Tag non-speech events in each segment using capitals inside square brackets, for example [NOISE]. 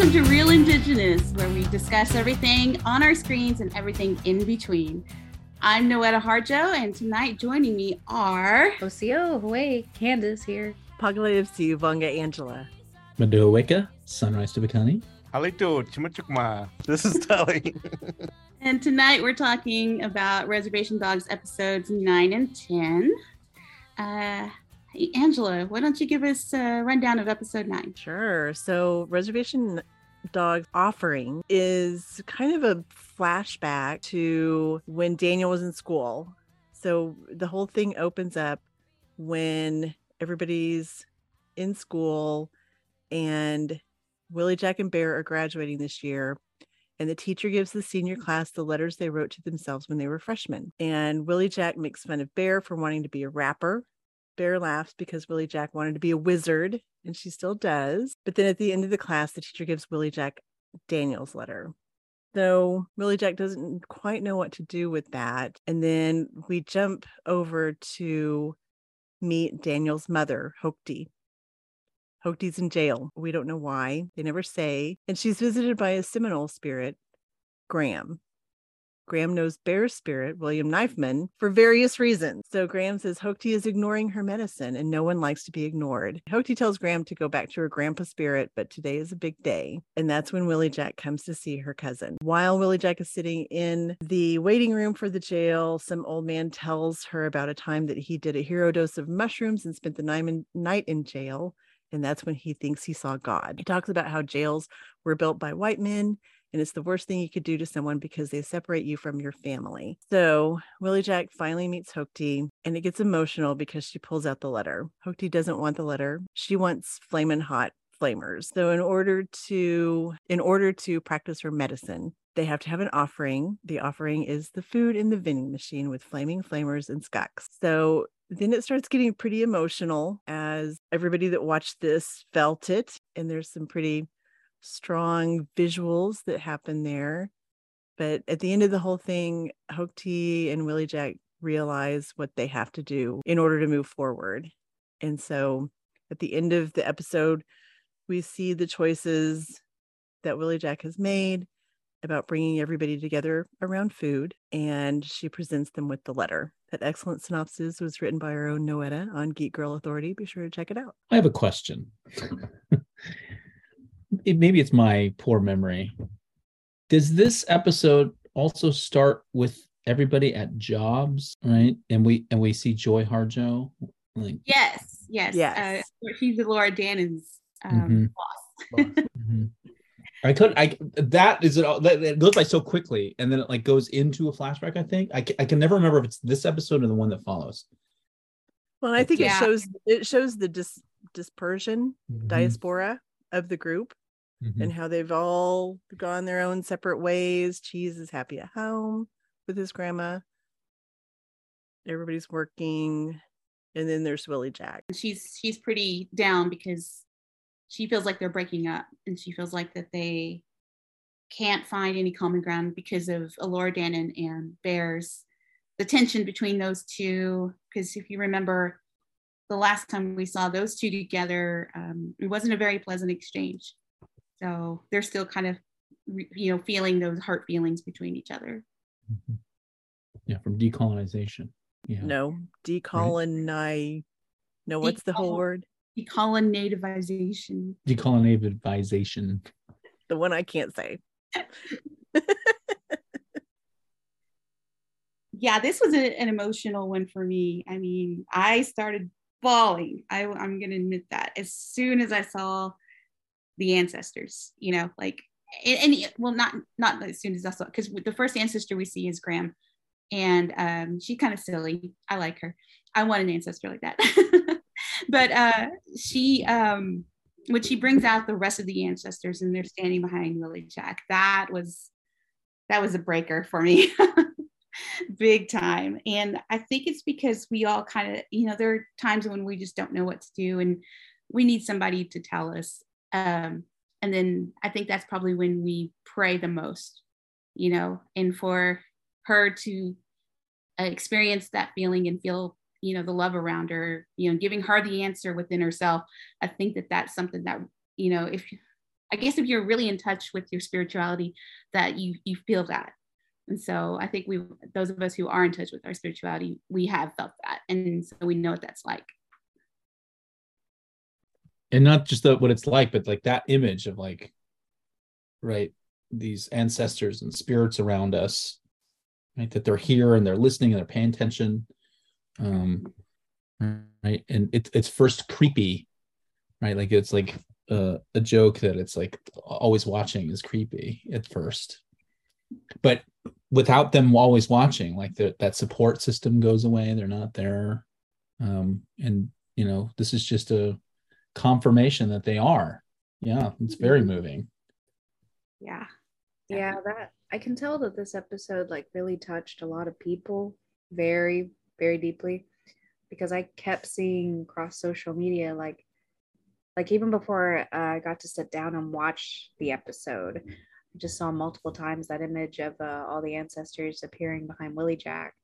Welcome to Reel Indigenous, where we discuss everything on our screens and everything in between. I'm Noetta Harjo, and tonight joining me are Osio, Hawaii, Candace here. Pagalevsi, Vanga Angela. Maduaweka, Sunrise to Halito, Chimachukma. This is Tully. [LAUGHS] And tonight we're talking about Reservation Dogs episodes 9 and 10. Uh, hey, Angela, why don't you give us a rundown of episode 9? Sure. So, Reservation Dogs offering is kind of a flashback to when Daniel was in school. So, the whole thing opens up when everybody's in school and Willie, Jack, and Bear are graduating this year. And the teacher gives the senior class the letters they wrote to themselves when they were freshmen. And Willie Jack makes fun of Bear for wanting to be a rapper. Bear laughs because Willie Jack wanted to be a wizard, and she still does. But then at the end of the class, the teacher gives Willie Jack Daniel's letter. Though Willie Jack doesn't quite know what to do with that. And then we jump over to meet Daniel's mother, Hokti. Hokti's in jail. We don't know why. They never say. And she's visited by a Seminole spirit, Graham. Graham knows Bear's spirit, William Knifeman, for various reasons. So Graham says Hokti is ignoring her medicine and no one likes to be ignored. Hokti tells Graham to go back to her grandpa spirit, but today is a big day. And that's when Willie Jack comes to see her cousin. While Willie Jack is sitting in the waiting room for the jail, some old man tells her about a time that he did a hero dose of mushrooms and spent the night in jail and that's when he thinks he saw God. He talks about how jails were built by white men and it's the worst thing you could do to someone because they separate you from your family. So Willie Jack finally meets Hokti and it gets emotional because she pulls out the letter. Hokti doesn't want the letter. She wants flaming hot flamers. So in order to in order to practice her medicine, they have to have an offering. The offering is the food in the vending machine with flaming flamers and skunks. So then it starts getting pretty emotional as everybody that watched this felt it. And there's some pretty strong visuals that happen there. But at the end of the whole thing, Hokti and Willie Jack realize what they have to do in order to move forward. And so at the end of the episode, we see the choices that Willie Jack has made about bringing everybody together around food, and she presents them with the letter. That excellent synopsis was written by our own Noetta on Geek Girl Authority. Be sure to check it out. I have a question. [LAUGHS] it, maybe it's my poor memory. Does this episode also start with everybody at jobs, right? And we and we see Joy Harjo. Like yes, yes, yes. Uh, she's Elora Danan's um, mm-hmm. boss. [LAUGHS] mm-hmm. I couldn't. I that is it. all It goes by so quickly, and then it like goes into a flashback. I think I can, I can never remember if it's this episode or the one that follows. Well, I think yeah. it shows it shows the dis, dispersion mm-hmm. diaspora of the group mm-hmm. and how they've all gone their own separate ways. Cheese is happy at home with his grandma. Everybody's working, and then there's Willie Jack. She's she's pretty down because she feels like they're breaking up and she feels like that they can't find any common ground because of Elora Danan and Bears. The tension between those two, because if you remember the last time we saw those two together, um, it wasn't a very pleasant exchange. So they're still kind of, you know, feeling those heart feelings between each other. Mm-hmm. Yeah, from decolonization. Yeah. No, decolonize. Right? No, what's the whole word? Decolonization. Decolonization. The one I can't say. [LAUGHS] yeah, this was a, an emotional one for me. I mean, I started bawling. I, I'm going to admit that as soon as I saw the ancestors, you know, like, and, and well, not not as soon as saw, because the first ancestor we see is Graham, and um, she's kind of silly. I like her. I want an ancestor like that. [LAUGHS] but uh, she um, when she brings out the rest of the ancestors and they're standing behind Willie Jack, that was that was a breaker for me. [LAUGHS] big time and i think it's because we all kind of you know there are times when we just don't know what to do and we need somebody to tell us um, and then i think that's probably when we pray the most you know and for her to uh, experience that feeling and feel you know the love around her you know giving her the answer within herself i think that that's something that you know if I guess if you're really in touch with your spirituality, that you you feel that. And so I think we those of us who are in touch with our spirituality, we have felt that. And so we know what that's like. And not just the, what it's like, but like that image of like, right, these ancestors and spirits around us, right, that they're here and they're listening and they're paying attention, um, right, and it's it's first creepy, right, like it's like uh, a joke that it's like always watching is creepy at first, but without them always watching, like the, that support system goes away, they're not there, um, and you know this is just a confirmation that they are. Yeah, it's very moving. Yeah. Yeah, that I can tell that this episode like really touched a lot of people very, very deeply because I kept seeing across social media like like even before uh, I got to sit down and watch the episode, I just saw multiple times that image of uh, all the ancestors appearing behind Willie Jack,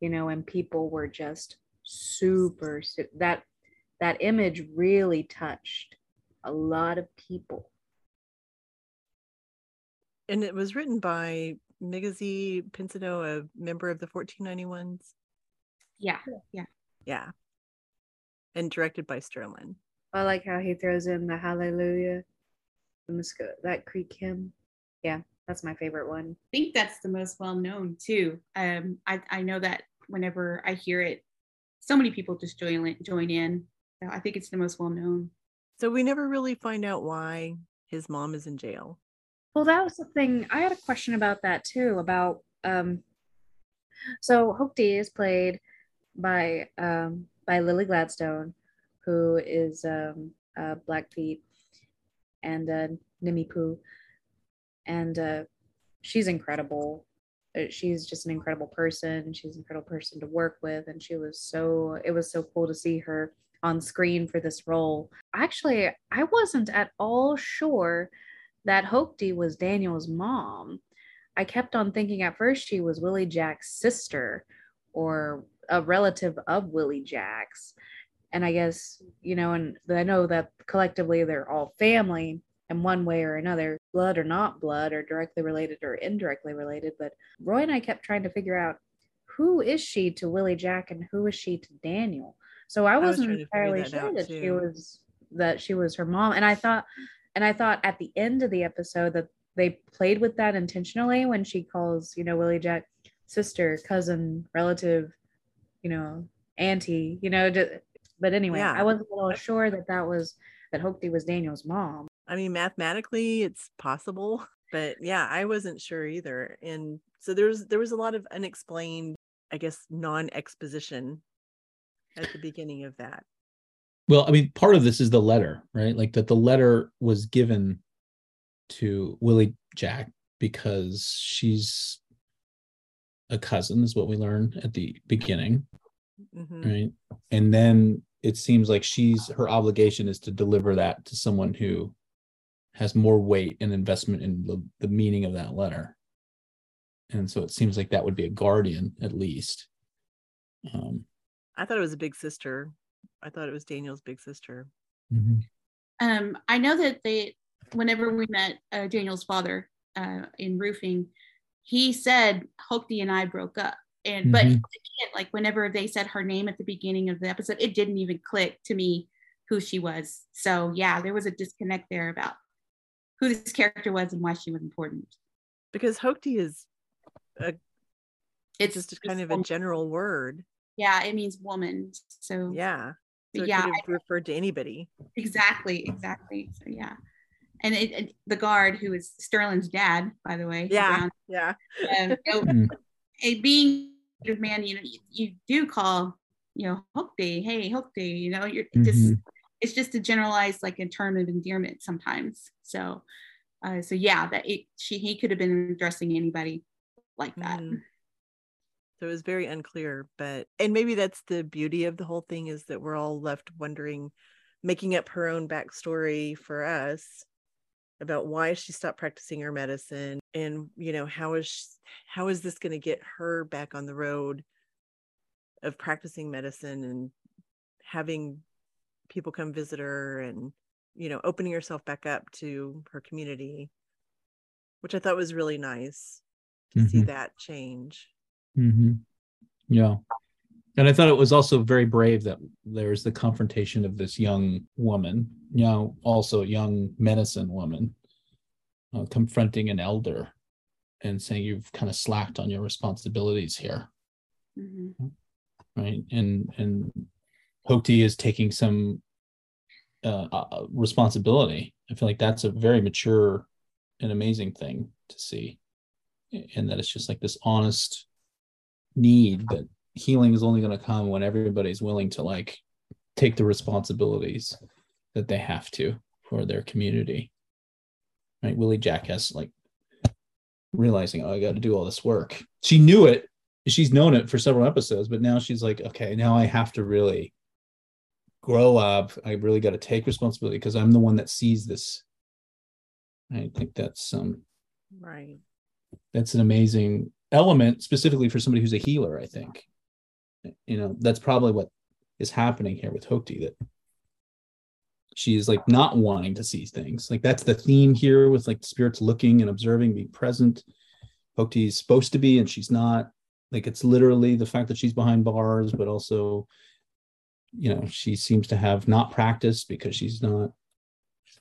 you know, and people were just super su- that that image really touched a lot of people. And it was written by Migizi Pensoneau, a member of the 1491s. Yeah. Yeah. Yeah. And directed by Sterling. I like how he throws in the hallelujah, the Musco- that Creek hymn. Yeah, that's my favorite one. I think that's the most well known too. Um, I, I know that whenever I hear it, so many people just join in- join in. So I think it's the most well known. So we never really find out why his mom is in jail. Well, that was the thing. I had a question about that too. About um, so Hokti is played by um by Lily Gladstone, who is um uh Blackfeet, and uh, Nimiipuu, and uh, she's incredible. Uh, She's just an incredible person. She's an incredible person to work with, and she was so. It was so cool to see her on screen for this role. Actually, I wasn't at all sure that Hoopty was Daniel's mom. I kept on thinking at first she was Willie Jack's sister or a relative of Willie Jack's. And I guess, you know, and I know that collectively they're all family in one way or another, blood or not blood, or directly related or indirectly related. But Roy and I kept trying to figure out who is she to Willie Jack and who is she to Daniel. So I was wasn't to figure entirely that sure that she was that she was her mom. And I thought and I thought at the end of the episode that they played with that intentionally when she calls, you know, Willie Jack sister, cousin, relative, you know, auntie, you know. ju- But anyway, Yeah. I wasn't a little sure that that was that Hoopty was Daniel's mom. I mean, mathematically, it's possible, [LAUGHS] but yeah, I wasn't sure either. And so there's there was a lot of unexplained, I guess, non-exposition at the beginning of that. Well, I mean, part of this is the letter, right? Like that the letter was given to Willie Jack because she's a cousin, is what we learn at the beginning, Mhm. right? And then it seems like she's her obligation is to deliver that to someone who has more weight and investment in the, the meaning of that letter. And so it seems like that would be a guardian at least. Um, I thought it was a big sister. I thought it was Daniel's big sister. mhm. Um, I know that they, whenever we met uh, Daniel's father uh, in roofing, he said Hoopty and I broke up. And but Mhm. again, like whenever they said her name at the beginning of the episode, it didn't even click to me who she was. So yeah, there was a disconnect there about who this character was and why she was important. Because Hoki is a It's just a kind of a general word. Yeah, it means woman. So Yeah. So it yeah, could have referred to anybody. exactly, exactly. So yeah. And it, it- the guard, who is Sterling's dad, by the way, Yeah. Brown, Yeah. um, you know, Mm. a being a man, you know, you, you do call, you know, Hookday, hey, Hookday, you know, you're just, Mhm. it's just a generalized like a term of endearment sometimes. So, uh, so yeah, that it, she, he could have been addressing anybody like that. Mhm. So it was very unclear, but and maybe that's the beauty of the whole thing is that we're all left wondering, making up her own backstory for us about why she stopped practicing her medicine and you know how is sh how is this going to get her back on the road of practicing medicine and having people come visit her and you know opening herself back up to her community which i thought was really nice to see Mhm. that change hmm Yeah. And I thought it was also very brave that there's the confrontation of this young woman, you know, also a young medicine woman, uh, confronting an elder and saying you've kind of slacked on your responsibilities here, Mhm. right? And and Hokti is taking some uh, uh, responsibility. I feel like that's a very mature and amazing thing to see, and that it's just like this honest need that healing is only going to come when everybody's willing to like take the responsibilities that they have to for their community. Right? Willie jack has like realizing oh i got to do all this work. She knew it. She's known it for several episodes but now she's like okay now i have to really grow up. I really got to take responsibility because i'm the one that sees this. I think that's um right. that's an amazing element specifically for somebody who's a healer i think. You know that's probably what is happening here with hokti that she's like not wanting to see things. Like that's the theme here with like spirits looking and observing being present. Hokti is supposed to be and she's not. Like it's literally the fact that she's behind bars but also you know she seems to have not practiced because she's not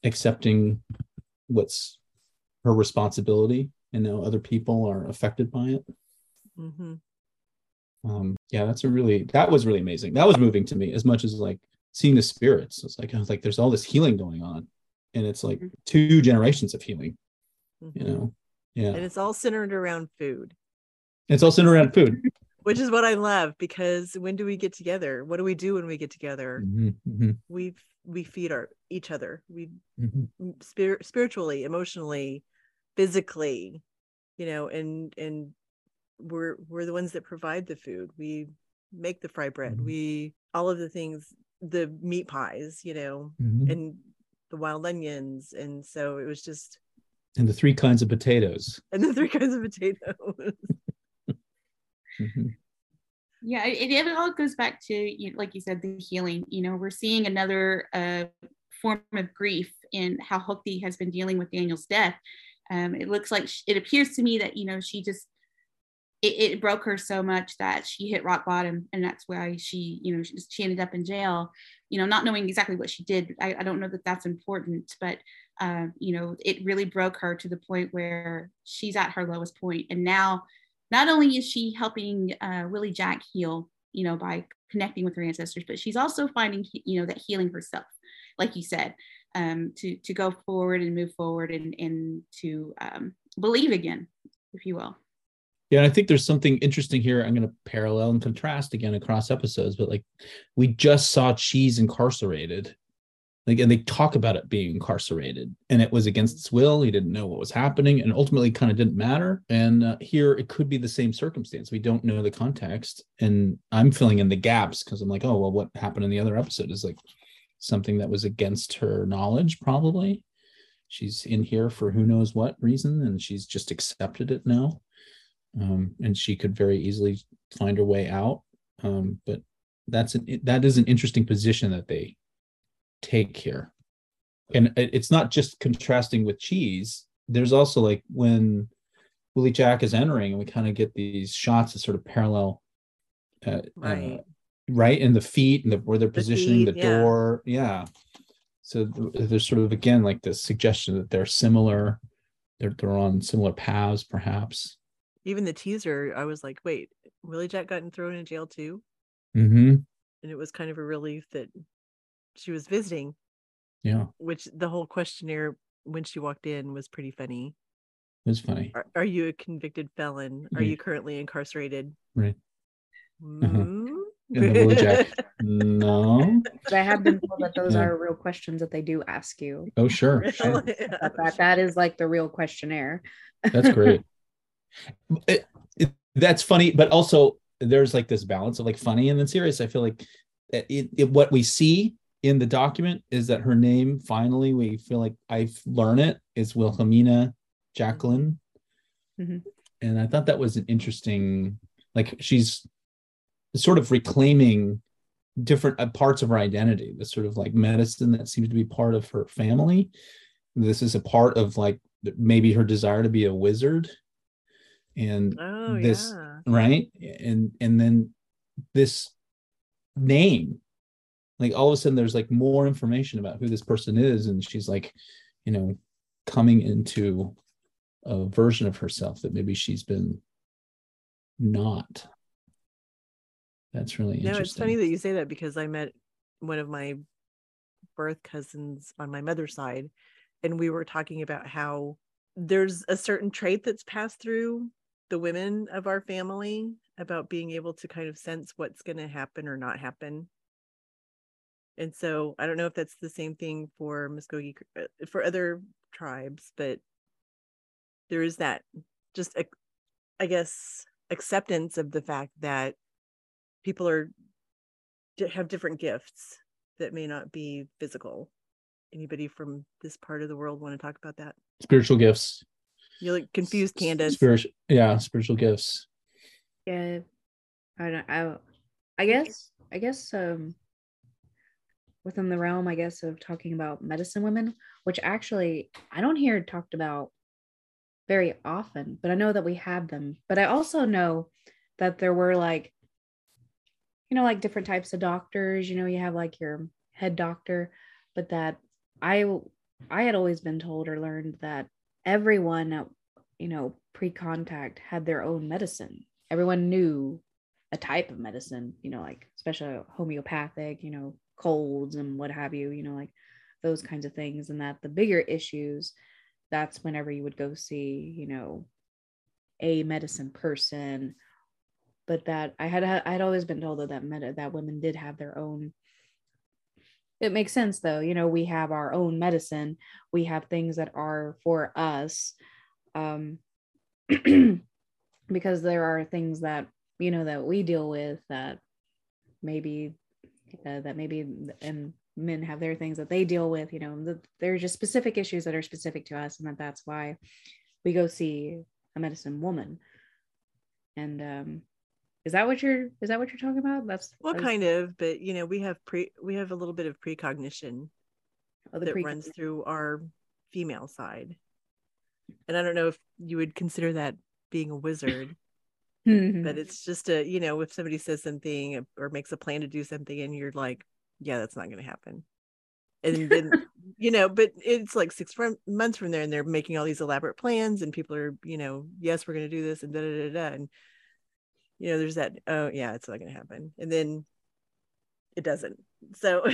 accepting what's her responsibility and now other people are affected by it. Hmm um yeah that's a really that was really amazing. That was moving to me as much as like seeing the spirits. It's like i was like there's all this healing going on and it's like Mhm. two generations of healing you know? Yeah. And it's all centered around food. It's all centered around food. Which is what i love because when do we get together? What do we do when we get together? Mhm, mhm, we we feed our each other. We mhm. spirit spiritually emotionally physically you know and and we're we're the ones that provide the food. We make the fry bread. Mhm. we all of the things the meat pies you know Mhm. and the wild onions. And so it was just and the three kinds of potatoes. And the three kinds of potatoes. [LAUGHS] Mhm, yeah it, it all goes back to you know, like you said the healing. You know we're seeing another uh, form of grief in how Hokti has been dealing with daniel's death um, it looks like sh- it appears to me that you know she just it, it broke her so much that she hit rock bottom and that's why she you know she, she ended up in jail you know not knowing exactly what she did i, I don't know that that's important but uh, you know it really broke her to the point where she's at her lowest point. And now not only is she helping uh, willie jack heal you know by connecting with her ancestors but she's also finding you know that healing herself like you said um, to to go forward and move forward and and to um, believe again if you will Yeah, I think there's something interesting here. I'm going to parallel and contrast again across episodes, but like we just saw Cheese incarcerated. Like, and they talk about it being incarcerated, and it was against its will. He didn't know what was happening, and ultimately, kind of didn't matter. And uh, here, it could be the same circumstance. We don't know the context, and I'm filling in the gaps because I'm like, oh well, what happened in the other episode is like something that was against her knowledge, probably. She's in here for who knows what reason, and she's just accepted it now um, and she could very easily find her way out. Um, but that's an that is an interesting position that they take here, and it's not just contrasting with cheese. There's also like when Willie Jack is entering, and we kind of get these shots that sort of parallel, uh, Right. uh, right, in the feet and the, where they're The positioning feet, the yeah. door, yeah. So th- there's sort of again like this suggestion that they're similar, they're they're on similar paths, perhaps. even the teaser i was like wait willie jack gotten thrown in jail too Mm-hmm. and it was kind of a relief that she was visiting Yeah, which the whole questionnaire when she walked in was pretty funny it was funny. are, are you a convicted felon are you currently incarcerated Right. Mm? And the Willie Jack, [LAUGHS] no. But I have been told that those Yeah. are real questions that they do ask you. Oh, sure. [LAUGHS] sure. That, that, that is like the real questionnaire. That's great. [LAUGHS] It- it- that's funny, but also there's like this balance of like funny and then serious. I feel like it, it, it- what we see in the document is that her name finally we feel like I learn it is Wilhelmina Jacqueline, Mhm. and I thought that was an interesting like she's sort of reclaiming different uh, parts of her identity this sort of like medicine that seems to be part of her family. This is a part of like maybe her desire to be a wizard. And Oh this yeah. right? And and then this name like all of a sudden there's like more information about who this person is. And she's like you know coming into a version of herself that maybe she's been not that's really No, it's funny that you say that because I met one of my birth cousins on my mother's side, and we were talking about how there's a certain trait that's passed through the women of our family about being able to kind of sense what's going to happen or not happen. And so I don't know if that's the same thing for Muskogee uh, for other tribes, but there is that just I guess acceptance of the fact that people are have different gifts that may not be physical. Anybody from this part of the world want to talk about that? spiritual gifts You look confused, Candace. spiritual yeah spiritual gifts Yeah, I don't. I, I guess. I guess. Um, within the realm, I guess, of talking about medicine women, which actually I don't hear talked about very often, but I know that we have them. But I also know that there were like, you know, like different types of doctors. You know, you have like your head doctor, but that I I had always been told or learned that everyone, uh, you know, pre-contact had their own medicine. Everyone knew a type of medicine, you know, like especially homeopathic, you know, colds and what have you, you know, like those kinds of things. And that the bigger issues, that's whenever you would go see, you know, a medicine person. But that I had I had always been told that that that women did have their own. It makes sense though, you know, we have our own medicine. We have things that are for us. Um, [CLEARS THROAT] because there are things that you know that we deal with that maybe uh, that maybe and men have their things that they deal with you know the, there's just specific issues that are specific to us and that that's why we go see a medicine woman and um is that what you're is that what you're talking about that's Well, that's- kind of, but you know, we have pre we have a little bit of precognition oh, that pre- runs through our female side. And I don't know if you would consider that being a wizard, [LAUGHS] Mhm. but it's just a, you know, if somebody says something or makes a plan to do something and you're like, yeah, that's not going to happen. And then, [LAUGHS] you know, but it's like six fr- months from there and they're making all these elaborate plans and people are, you know, yes, we're going to do this and da da da da. And, you know, there's that, oh, yeah, it's not going to happen. And then it doesn't. So,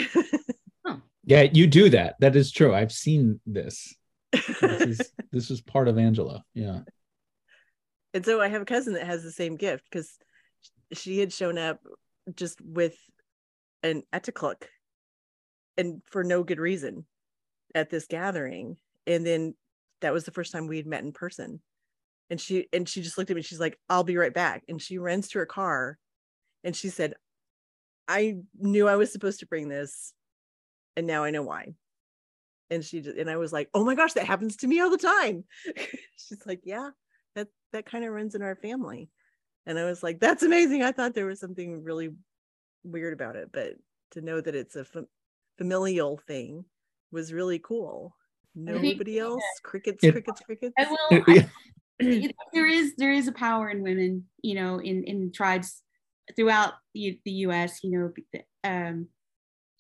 yeah you do that that is true i've seen this this [LAUGHS] is this is part of angela yeah and so I have a cousin that has the same gift because she had shown up just with an etikluk and for no good reason at this gathering. And then that was the first time we had met in person. And she and she just looked at me, she's like, I'll be right back. And she runs to her car and she said, I knew I was supposed to bring this, and now I know why. And she just, and I was like, oh my gosh, that happens to me all the time. [LAUGHS] She's like, yeah, that that kind of runs in our family and i was like that's amazing i thought there was something really weird about it but to know that it's a fam- familial thing was really cool nobody else crickets crickets crickets I will. Yeah. There is there is a power in women you know in in tribes throughout the, the us you know um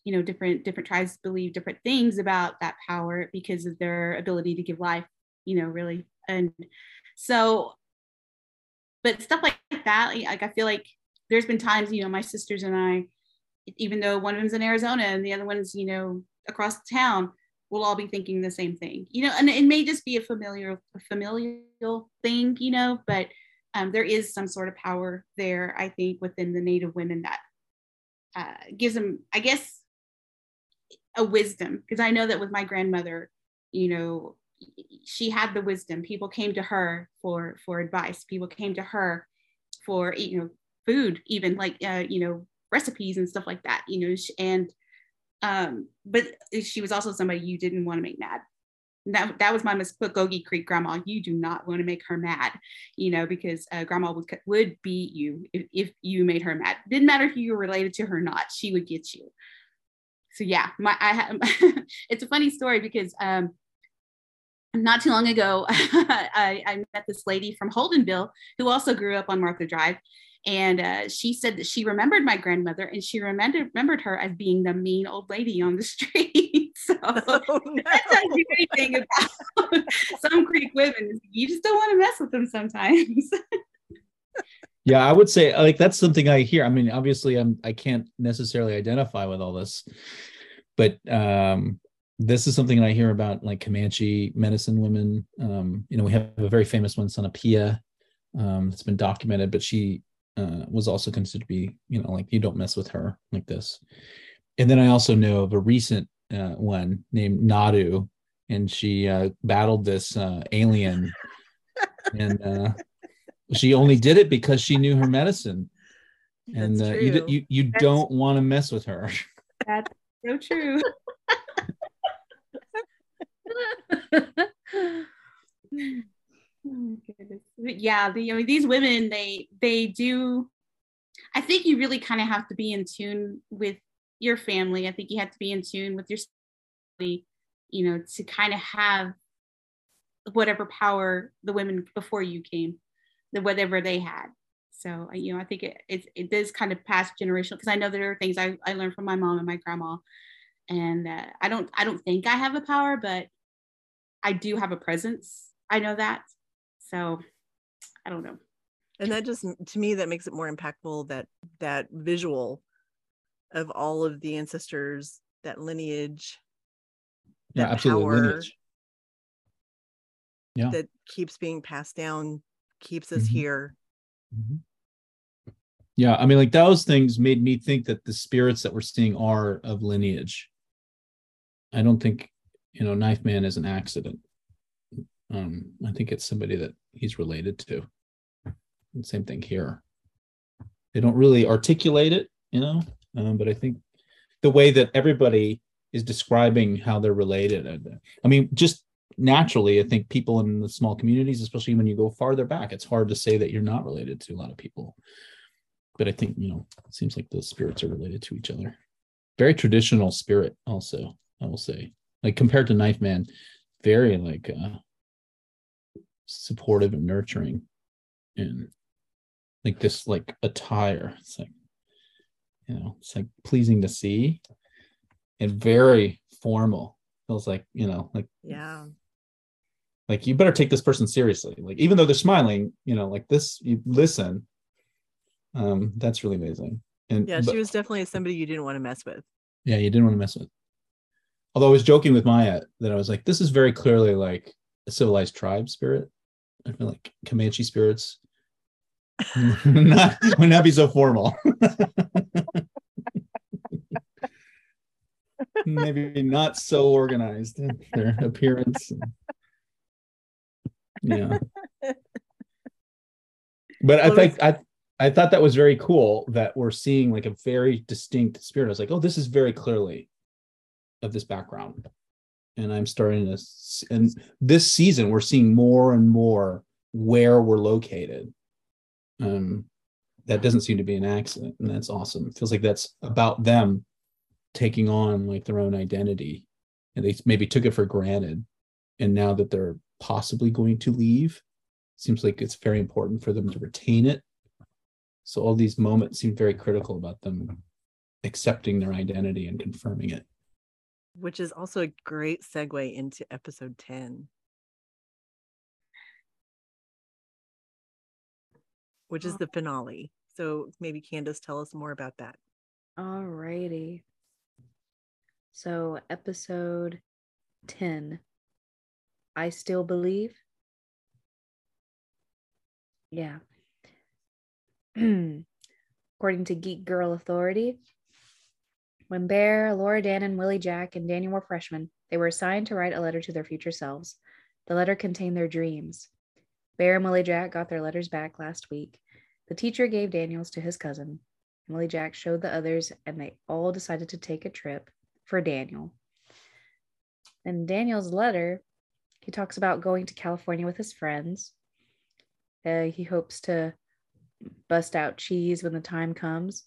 you know different different tribes believe different things about that power because of their ability to give life you know really. And so but stuff like that like i feel like there's been times you know my sisters and i even though one of them's in arizona and the other one's you know across town we'll all be thinking the same thing you know and it may just be a familiar a familial thing you know but um, there is some sort of power there i think within the native women that uh, gives them i guess a wisdom because i know that with my grandmother you know she had the wisdom. People came to her for for advice. People came to her for you know food even like uh, you know recipes and stuff like that you know and um but she was also somebody you didn't want to make mad that that was my Muskogee Creek grandma. You do not want to make her mad, you know, because uh, grandma would would beat you if, if you made her mad. Didn't matter if you were related to her or not, she would get you. So yeah, my I have [LAUGHS] it's a funny story because um not too long ago [LAUGHS] I, I met this lady from Holdenville who also grew up on Martha Drive, and uh, she said that she remembered my grandmother and she remembered remembered her as being the mean old lady on the [LAUGHS] street. so [LAUGHS] oh, no. [LAUGHS] that tells you anything about some Creek women. You just don't want to mess with them sometimes. yeah, I would say like that's something I hear. I mean, obviously, I'm I can't necessarily identify with all this, but um, this is something I hear about like Comanche medicine women. Um, you know, we have a very famous one, Sanapia, um, that's been documented, but she uh, was also considered to be, you know, like you don't mess with her like this. And then I also know of a recent uh, one named Naru, and she uh, battled this uh, alien, [LAUGHS] and uh, she only did it because she knew her medicine. And uh, you you you don't want to mess with her. That's so true. [LAUGHS] [LAUGHS] Oh, yeah, the, know, these women, they they do. I think you really kind of have to be in tune with your family. I think you have to be in tune with your, family, you know, to kind of have whatever power the women before you came, the whatever they had. So you know, I think it it, it does kind of pass generational because I know there are things I, I learned from my mom and my grandma, and uh, I don't I don't think I have a power, but I do have a presence. I know that. So I don't know. And that just to me that makes it more impactful that that visual of all of the ancestors, that lineage, yeah, absolutely. Power lineage. Yeah. That keeps being passed down, keeps us mm-hmm. here. Mm-hmm. Yeah, I mean, like those things made me think that the spirits that we're seeing are of lineage. I don't think, you know, Knife Man is an accident. Um, I think it's somebody that he's related to. And same thing here. They don't really articulate it, you know, um, but I think the way that everybody is describing how they're related. Uh, I mean, just naturally, I think people in the small communities, especially when you go farther back, it's hard to say that you're not related to a lot of people. But I think, you know, it seems like those spirits are related to each other. Very traditional spirit, also, I will say. Like compared to Knife Man, very like uh supportive and nurturing and like this like attire. It's like you know it's like pleasing to see and very formal. Feels like you know like yeah. Like you better take this person seriously. Like even though they're smiling you know like this you listen um that's really amazing. And yeah she was definitely somebody you didn't want to mess with. Yeah you didn't want to mess with. Although i was joking with maya that i was like this is very clearly like a civilized tribe spirit I feel like Comanche spirits not would not be so formal. Maybe not so organized in their appearance. Yeah. But I think I I thought that was very cool that we're seeing like a very distinct spirit. I was like, oh, this is very clearly of this background and I'm starting to, and this season we're seeing more and more where we're located. Um, that doesn't seem to be an accident, and that's awesome. It feels like that's about them taking on like their own identity, and they maybe took it for granted, and now that they're possibly going to leave, seems like it's very important for them to retain it. So all these moments seem very critical about them accepting their identity and confirming it which is also a great segue into episode 10 which is the finale. So maybe candace tell us more about that. All righty. So episode 10 i still believe. Yeah. [CLEARS THROAT] According to geek girl authority when Bear, Elora Danan, Willie Jack, and Daniel were freshmen, they were assigned to write a letter to their future selves. The letter contained their dreams. Bear and Willie Jack got their letters back last week. The teacher gave Daniel's to his cousin. Willie Jack showed the others, and they all decided to take a trip for Daniel. In Daniel's letter, He talks about going to California with his friends. Uh, he hopes to bust out cheese when the time comes.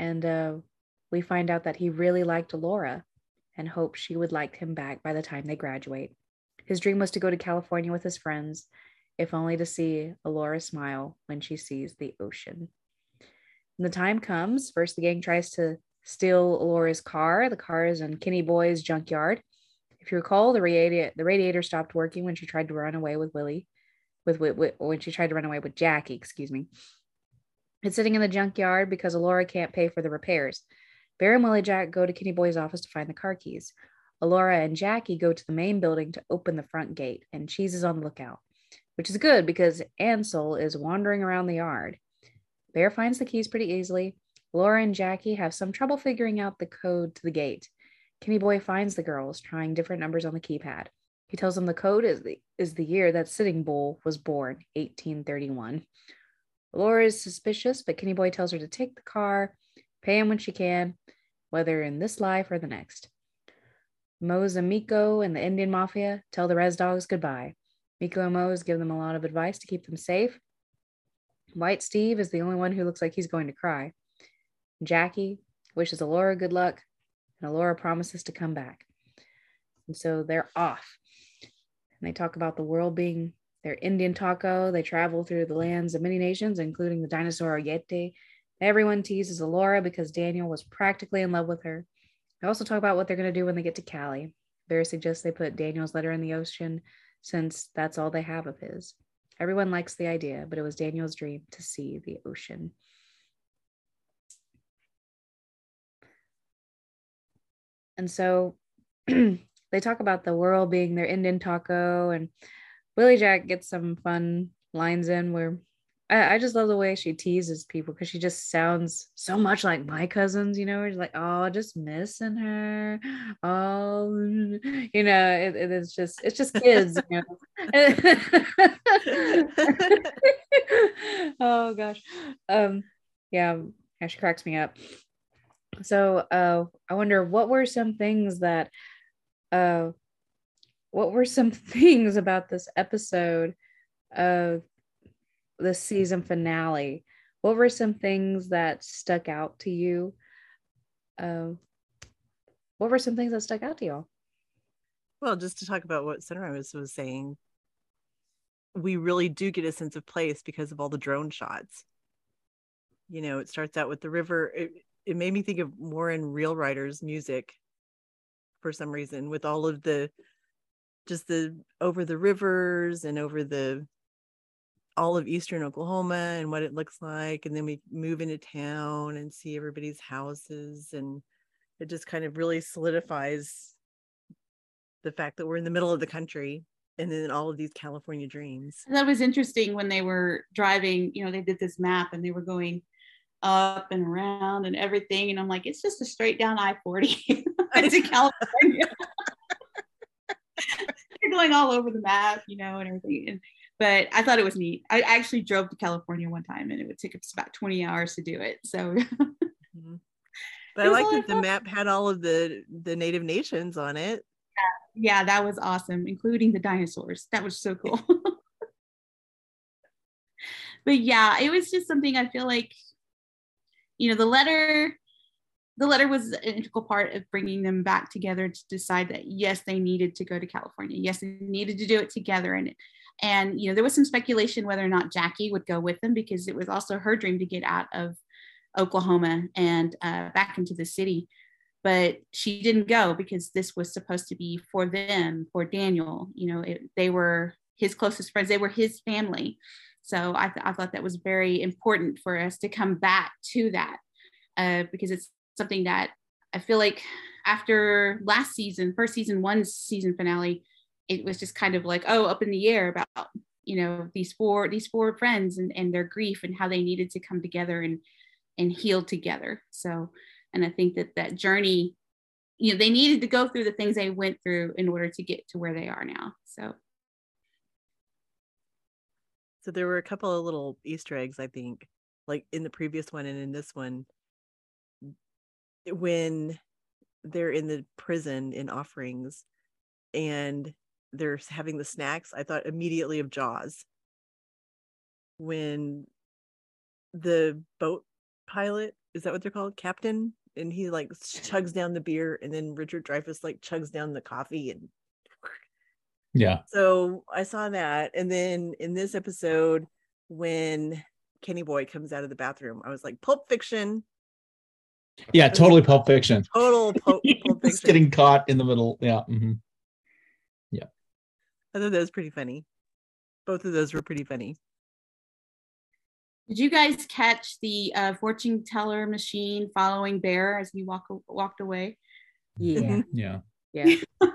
And uh, we find out that he really liked Laura and hoped she would like him back by the time they graduate. His dream was to go to California with his friends, if only to see Elora smile when she sees the ocean. When the time comes, first the gang tries to steal Elora's car. The car is in Kenny Boy's junkyard. If you recall, the radiator the radiator stopped working when she tried to run away with Willie, with, with, with when she tried to run away with Jackie. Excuse me. It's sitting in the junkyard because Elora can't pay for the repairs. Bear and Willie Jack go to Kenny Boy's office to find the car keys. Elora and Jackie go to the main building to open the front gate, and Cheese is on the lookout, which is good because Ansel is wandering around the yard. Bear finds the keys pretty easily. Laura and Jackie have some trouble figuring out the code to the gate. Kenny Boy finds the girls trying different numbers on the keypad. He tells them the code is the is the year that Sitting Bull was born, 1831. Laura is suspicious, but Kenny Boy tells her to take the car, pay him when she can, whether in this life or the next. Mose and Miko and the Indian Mafia tell the Res Dogs goodbye. Miko and Mose give them a lot of advice to keep them safe. White Steve is the only one who looks like he's going to cry. Jackie wishes Elora good luck, and Elora promises to come back. And so they're off. And they talk about the world being their Indian taco. They travel through the lands of many nations, including the dinosaur Yeti. Everyone teases Elora because Daniel was practically in love with her. They also talk about what they're going to do when they get to Cali. Bear suggests they put Daniel's letter in the ocean since that's all they have of his. Everyone likes the idea, but it was Daniel's dream to see the ocean. And so [CLEARS THROAT] they talk about the world being their Indian taco, and Willie Jack gets some fun lines in where I, I just love the way she teases people because she just sounds so much like my cousins, you know, we're like, oh, just missing her. Oh, [LAUGHS] you know, it, it is just, it's just kids, you know. [LAUGHS] oh gosh. Um, yeah, yeah, she cracks me up. So uh I wonder what were some things that uh what were some [LAUGHS] things about this episode uh the season finale. What were some things that stuck out to you? Uh, what were some things that stuck out to y'all? Well, just to talk about what Sunrise was was saying, we really do get a sense of place because of all the drone shots. You know, it starts out with the river. It, it made me think of Warren Real Riders music for some reason, with all of the just the over the rivers and over the all of eastern Oklahoma and what it looks like. And then we move into town and see everybody's houses. And it just kind of really solidifies the fact that we're in the middle of the country and then all of these California dreams. That was interesting when they were driving, you know, they did this map and they were going up and around and everything. And I'm like, it's just a straight down I 40 [LAUGHS] [LAUGHS] to California. [LAUGHS] They're going all over the map, you know, and everything. And but I thought it was neat. I actually drove to California one time and it would take us about 20 hours to do it. So [LAUGHS] mm-hmm. but I like that the map had all of the the native nations on it. Yeah, yeah, that was awesome, including the dinosaurs. That was so cool. [LAUGHS] but yeah, it was just something I feel like, you know, the letter the letter was an integral part of bringing them back together to decide that yes they needed to go to california yes they needed to do it together and and, you know, there was some speculation whether or not Jackie would go with them because it was also her dream to get out of Oklahoma and uh, back into the city. But she didn't go because this was supposed to be for them, for Daniel. You know, it, they were his closest friends, they were his family. So I, th- I thought that was very important for us to come back to that uh, because it's something that I feel like after last season, first season one season finale, it was just kind of like oh up in the air about you know these four these four friends and, and their grief and how they needed to come together and and heal together. So and i think that that journey you know they needed to go through the things they went through in order to get to where they are now so. So there were a couple of little easter eggs i think like in the previous one and in this one. When they're in the prison in offerings and they're having the snacks, I thought immediately of Jaws. When the boat pilot, is that what they're called? Captain? And he like [LAUGHS] chugs down the beer and then Richard Dreyfuss like chugs down the coffee and Yeah. so I saw that. And then in this episode, when Kenny Boy comes out of the bathroom, I was like, Pulp Fiction, Yeah. Totally Pulp Fiction. total Pulp, [LAUGHS] Pulp Just Fiction. getting caught in the middle. Yeah. mhm. I thought that was pretty funny. Both of those were pretty funny. Did you guys catch the uh, fortune teller machine following Bear as he walk, walked away? Yeah. [LAUGHS] Yeah. Yeah. [LAUGHS]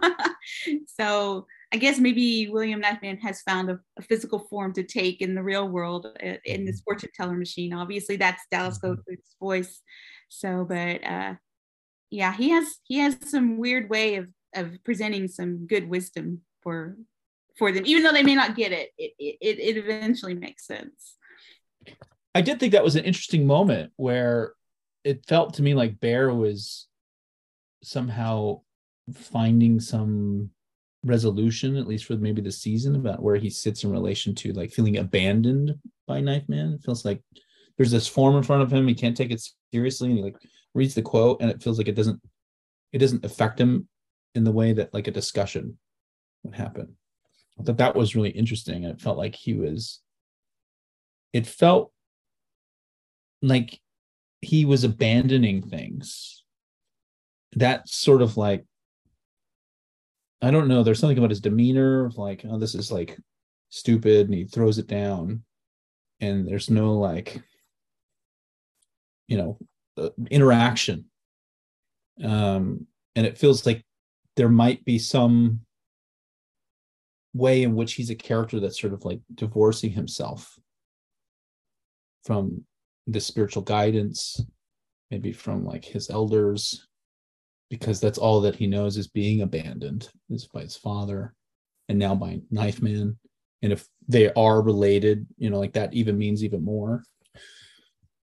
so I guess maybe William Knifeman has found a, a physical form to take in the real world uh, in this fortune teller machine. Obviously, that's Dallas Mhm. Voice. So, but uh, yeah, he has he has some weird way of of presenting some good wisdom for for them, even though they may not get it. It it, it eventually makes sense. I did think that was an interesting moment where it felt to me like Bear was somehow finding some resolution, at least for maybe the season, about where he sits in relation to like feeling abandoned by Knife Man. It feels like there's this form in front of him, he can't take it seriously, and he like reads the quote, and it feels like it doesn't it doesn't affect him in the way that like a discussion would happen. Thought that was really interesting. and It felt like he was it felt like he was abandoning things. That sort of like, I don't know. There's something about his demeanor of like, oh, this is like stupid, and he throws it down, and there's no like, you know, uh, interaction. Um, and it feels like there might be some way in which he's a character that's sort of like divorcing himself from the spiritual guidance, maybe from like his elders, because that's all that he knows is being abandoned is by his father and now by Knife Man. And if they are related, you know, like that even means even more.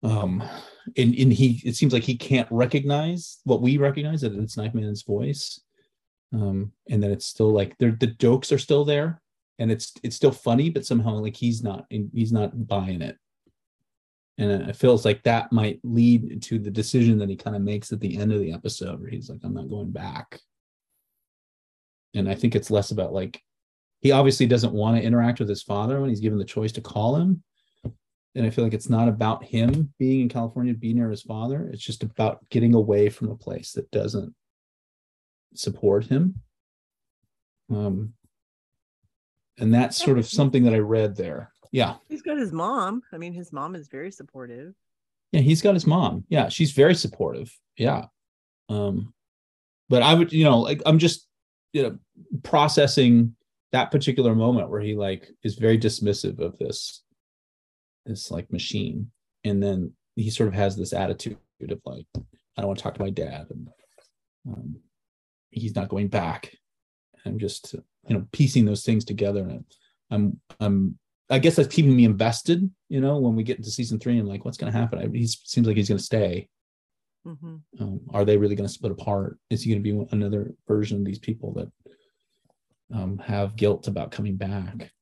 Um, and, and he it seems like he can't recognize what we recognize that it's Knife Man's voice. Um, and then it's still like the jokes are still there and it's it's still funny, but somehow like he's not he's not buying it. And it feels like that might lead to the decision that he kind of makes at the end of the episode where he's like i'm not going back. And i think it's less about like he obviously doesn't want to interact with his father when he's given the choice to call him. And i feel like it's not about him being in california being near his father. It's just about getting away from a place that doesn't support him um and that's sort of something that i read there yeah He's got his mom. I mean, his mom is very supportive. Yeah, he's got his mom. Yeah, she's very supportive. Yeah. Um, but I would, you know, like I'm just, you know, processing that particular moment where he like is very dismissive of this, this like machine. And then he sort of has this attitude of like, I don't want to talk to my dad. And um, he's not going back. I'm just, you know, piecing those things together. And I'm, I'm, I guess that's keeping me invested, you know, when we get into season three and like, what's going to happen? I, he seems like he's going to stay. Mhm. Um, are they really going to split apart? Is he going to be another version of these people that um, have guilt about coming back?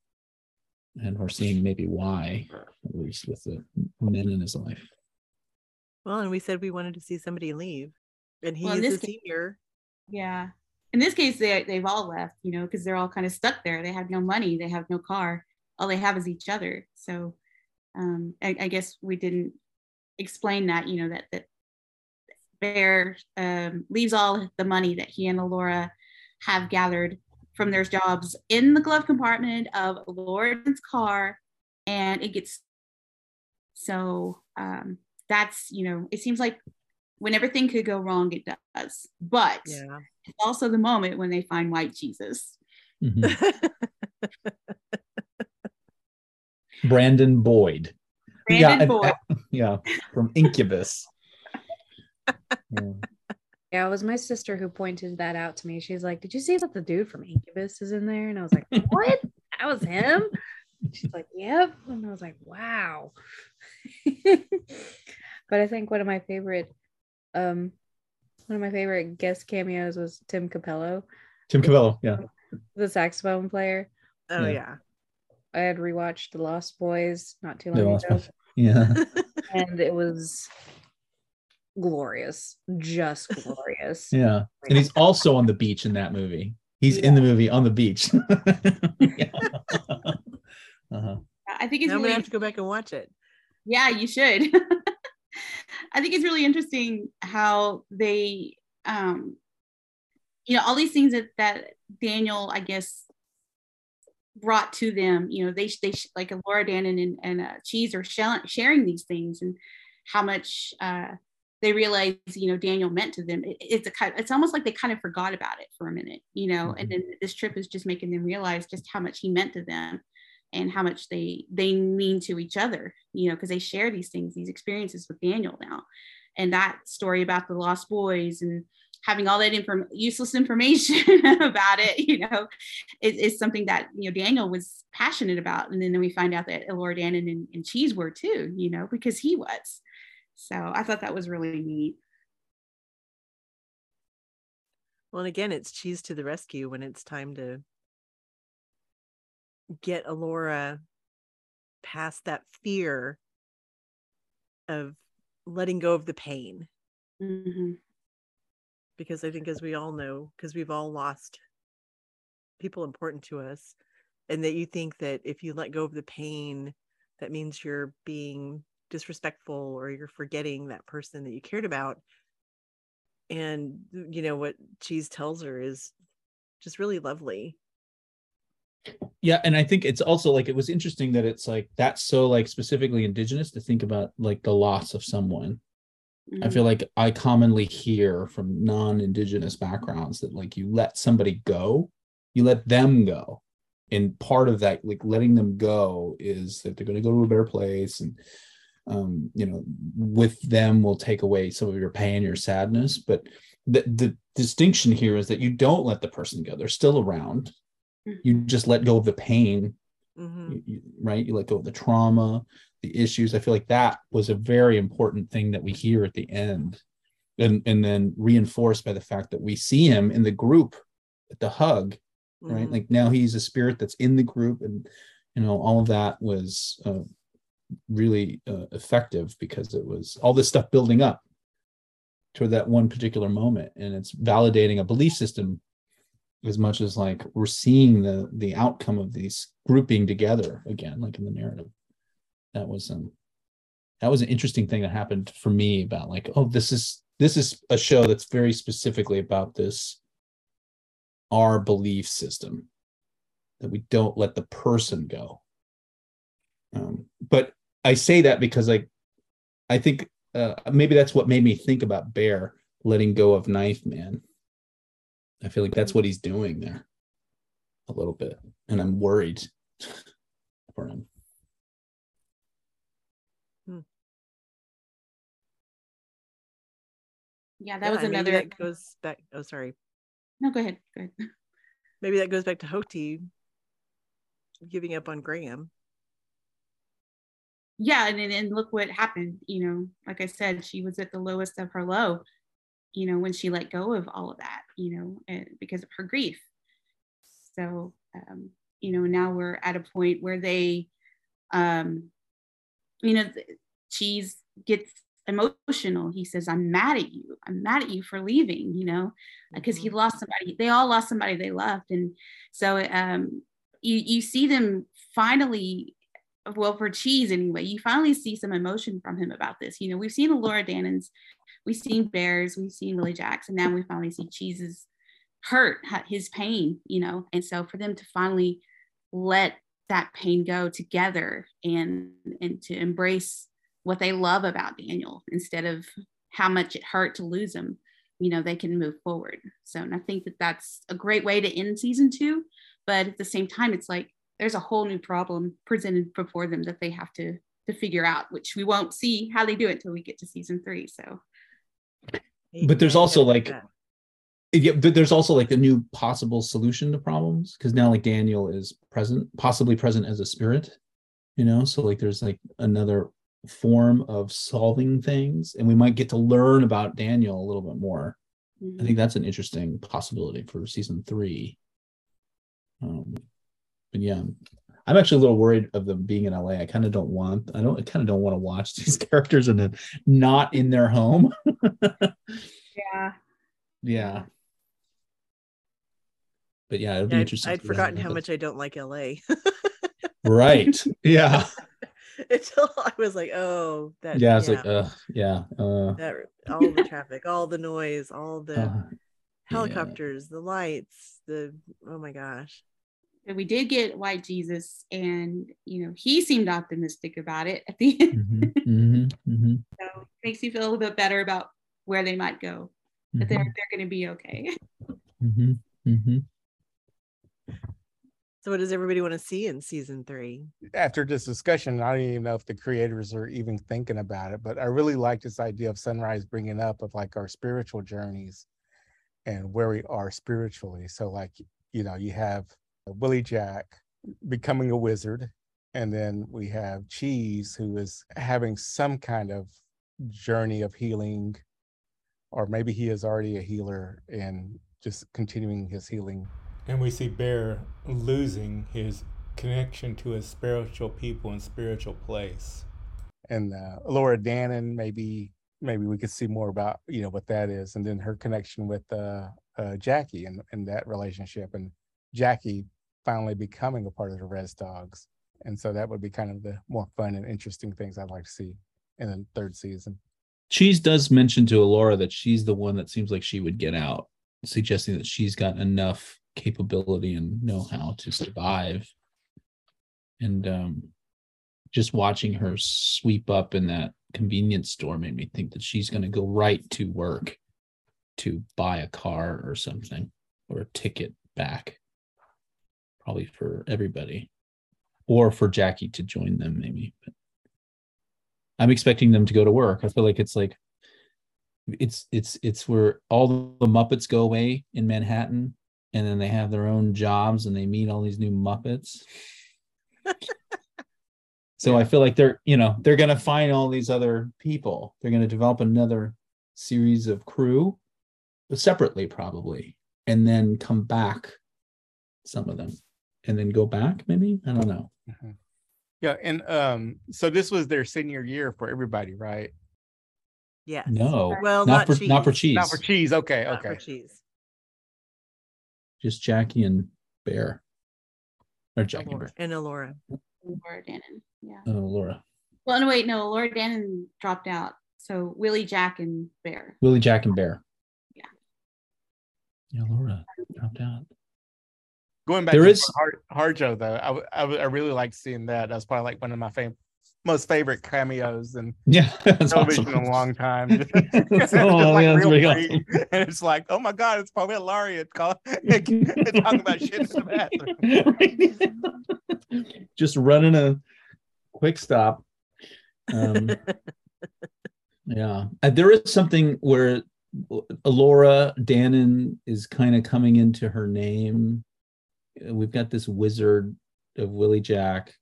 And we're seeing maybe why, at least with the men in his life. Well, and we said we wanted to see somebody leave, and he Well, is this a senior. Yeah. In this case, they they've all left, you know, because they're all kind of stuck there. They have no money, they have no car. All they have is each other. So um, I, I guess we didn't explain that, you know, that that Bear um, leaves all the money that he and Elora have gathered from their jobs in the glove compartment of Lauren's car, and it gets so um, that's you know, it seems like when everything could go wrong, it does. But Yeah. it's also the moment when they find white Jesus. Mhm. [LAUGHS] Brandon Boyd. Brandon yeah, Boyd. and- yeah, from Incubus. [LAUGHS] Yeah. Yeah, it was my sister who pointed that out to me. She's like, Did you see that the dude from Incubus is in there? And I was like, [LAUGHS] What? that was him? She's like, Yep. And I was like, Wow. but I think one of my favorite um one of my favorite guest cameos was Tim Cappello. Tim Cappello, Yeah. the saxophone player. Oh Yeah. yeah. I had rewatched The Lost Boys not too The long Lost ago, Boys. Yeah. [LAUGHS] and it was glorious, just glorious. Yeah. And he's also on the beach in that movie. He's in the movie on the beach. [LAUGHS] [LAUGHS] Uh-huh. I think it's now I'm really gonna have to go back and watch it. Yeah, you should. I think it's really interesting how they, um, you know, all these things that that Daniel, I guess, brought to them. You know, they they like Elora Danan and, and uh, Cheese are sharing these things and how much uh, they realize, you know, Daniel meant to them. It, it's a kind, it's almost like they kind of forgot about it for a minute, you know, and then this trip is just making them realize just how much he meant to them and how much they they mean to each other you know because they share these things these experiences with daniel now. And that story about the lost boys and having all that inform- useless [LAUGHS] information about it you know is, is something that you know daniel was passionate about. And then we find out that Elora Danan and, and cheese were too you know because he was. So i thought that was really neat. Well, and again, it's cheese to the rescue when it's time to get Elora past that fear of letting go of the pain. Mhm. Because I think, as we all know, because we've all lost people important to us, and that you think that if you let go of the pain, that means you're being disrespectful or you're forgetting that person that you cared about. And, you know, what Cheese tells her is just really lovely. Yeah and i think it's also like it was interesting that it's like that's so like specifically indigenous to think about like the loss of someone. I feel like i commonly hear from non-indigenous backgrounds that like you let somebody go you let them go. And part of that like letting them go is that they're going to go to a better place and um you know with them will take away some of your pain your sadness. But the the distinction here is that you don't let the person go. They're still around you just let go of the pain. Mhm. you- you- right? You let go of the trauma the issues. I feel like that was a very important thing that we hear at the end. And and then reinforced by the fact that we see him in the group at the hug right? Mhm. like now he's a spirit that's in the group and you know all of that was uh, really uh, effective because it was all this stuff building up toward that one particular moment. And it's validating a belief system as much as like we're seeing the the outcome of these grouping together again like in the narrative. That was um that was an interesting thing that happened for me about like oh this is this is a show that's very specifically about this our belief system that we don't let the person go. Um, but i say that because like i think uh, maybe that's what made me think about bear letting go of knife man i feel like that's what he's doing there a little bit and i'm worried [LAUGHS] for him hmm. yeah that Yeah, was and maybe another that goes back. Oh, sorry. no go ahead go ahead [LAUGHS] Maybe that goes back to Hokti giving up on Graham. yeah and, and and look what happened you know like i said she was at the lowest of her low you know when she let go of all of that you know and because of her grief. So um you know now we're at a point where they um you know cheese gets emotional. He says i'm mad at you. I'm mad at you for leaving you know because he Mhm. lost somebody. They all lost somebody they loved. And so um you you see them finally well for cheese anyway you finally see some emotion from him about this. You know we've seen Elora Danan's we've seen bears we've seen Willie Jackson now we finally see cheese's hurt his pain you know? And so for them to finally let that pain go together and and to embrace what they love about Daniel instead of how much it hurt to lose him you know they can move forward. So and I think that that's a great way to end season two but at the same time it's like there's a whole new problem presented before them that they have to to figure out which we won't see how they do it until we get to season three. So But there's also, to like, yeah but there's also like a new possible solution to problems because now like daniel is present possibly present as a spirit you know? So like there's like another form of solving things and we might get to learn about daniel a little bit more. I think that's an interesting possibility for season three. Um, but yeah, I'm actually a little worried of them being in LA. I kind of don't want. I don't. I kind of don't want to watch [LAUGHS] these characters and then not in their home. [LAUGHS] Yeah. yeah. But yeah, it'll be Yeah, I'd, interesting. I'd what forgotten how much I don't like LA [LAUGHS] Right. Yeah. until I was like, oh, that. Yeah. It's like, uh, yeah. Uh, that all the traffic, all the noise, all the uh, helicopters, the lights, the oh my gosh. But we did get White Jesus, and you know he seemed optimistic about it at the end. mhm, mhm, mhm, so it makes you feel a little bit better about where they might go. That they're mhm, they're going to be okay. mhm, mhm. So what does everybody want to see in season three? After this discussion, I don't even know if the creators are even thinking about it, but I really like this idea of Sunrise bringing up of like our spiritual journeys and where we are spiritually. So, like, you know, you have Willie Jack becoming a wizard, and then we have Cheese, who is having some kind of journey of healing, or maybe he is already a healer and just continuing his healing And we see Bear losing his connection to his spiritual people and spiritual place. and uh, Elora Danan, maybe maybe we could see more about you know what that is, and then her connection with uh, uh, Jackie and, and that relationship, and Jackie finally becoming a part of the Res Dogs, and so that would be kind of the more fun and interesting things I'd like to see in the third season. Cheese does mention to Elora that she's the one that seems like she would get out, suggesting that she's got enough capability and know-how to survive. And um, just watching her sweep up in that convenience store made me think that she's going to go right to work to buy a car or something or a ticket back, probably for everybody, or for Jackie to join them, maybe. But I'm expecting them to go to work. I feel like it's like it's it's it's where all the Muppets go away in Manhattan, and then they have their own jobs and they meet all these new Muppets. [LAUGHS] so I feel like they're you know they're gonna find all these other people. They're gonna develop another series of crew, but separately probably, and then come back some of them, and then go back maybe I don't know. Yeah, and um, so this was their senior year for everybody, right? yeah No, Well, not, not, for not for cheese. cheese. Not for cheese. Okay, Not for okay. cheese. Just Jackie and Bear, or Jackie and Elora- Bear. And Elora. Elora Danan. Yeah. Oh, Elora. Well, no, wait, no, Elora Danan dropped out. So Willie, Jack, and Bear. Willie, Jack, and Bear. Yeah. Yeah, Elora dropped out. Going back There to is- Har- Harjo though, I I really like seeing that. That's probably like one of my fam- most favorite cameos and Yeah, [LAUGHS] television awesome. in a long time. [LAUGHS] [LAUGHS] Just like yeah, real pretty. And it's like, oh my god, it's probably a Laureate call talking about shit in the bathroom. Just running a quick stop. Um, yeah, Uh, there is something where Elora Danan is kind of coming into her name. We've got this wizard of Willie Jack.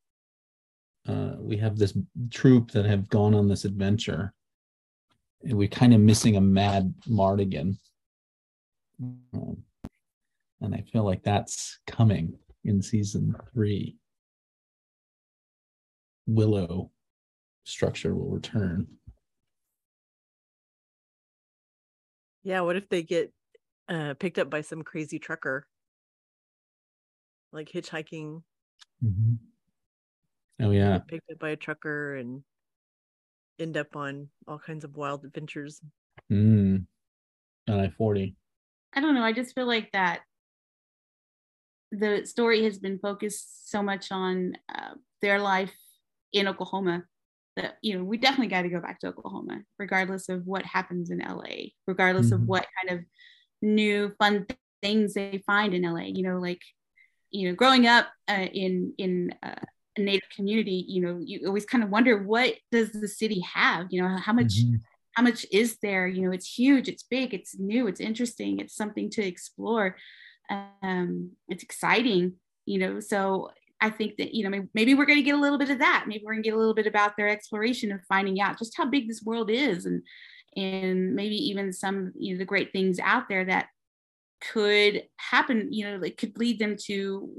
Uh, we have this troop that have gone on this adventure. And we're kind of missing a mad Mardigan. Um, and I feel like that's coming in season three. Willow structure will return. Yeah. What if they get uh, picked up by some crazy trucker? Like hitchhiking, Oh yeah, picked up by a trucker and end up on all kinds of wild adventures. mm. on I forty. I don't know. I just feel like that the story has been focused so much on uh, their life in Oklahoma that you know we definitely got to go back to Oklahoma, regardless of what happens in LA, regardless Mhm. of what kind of new fun th- things they find in LA. You know, like you know, growing up uh, in in uh, a Native community, you know, you always kind of wonder what does the city have? You know, how much Mhm. how much is there you know it's huge it's big it's new it's interesting it's something to explore um it's exciting you know so i think that you know maybe, maybe we're going to get a little bit of that maybe we're going to get a little bit about their exploration of finding out just how big this world is and and maybe even some you know the great things out there that could happen you know it could lead them to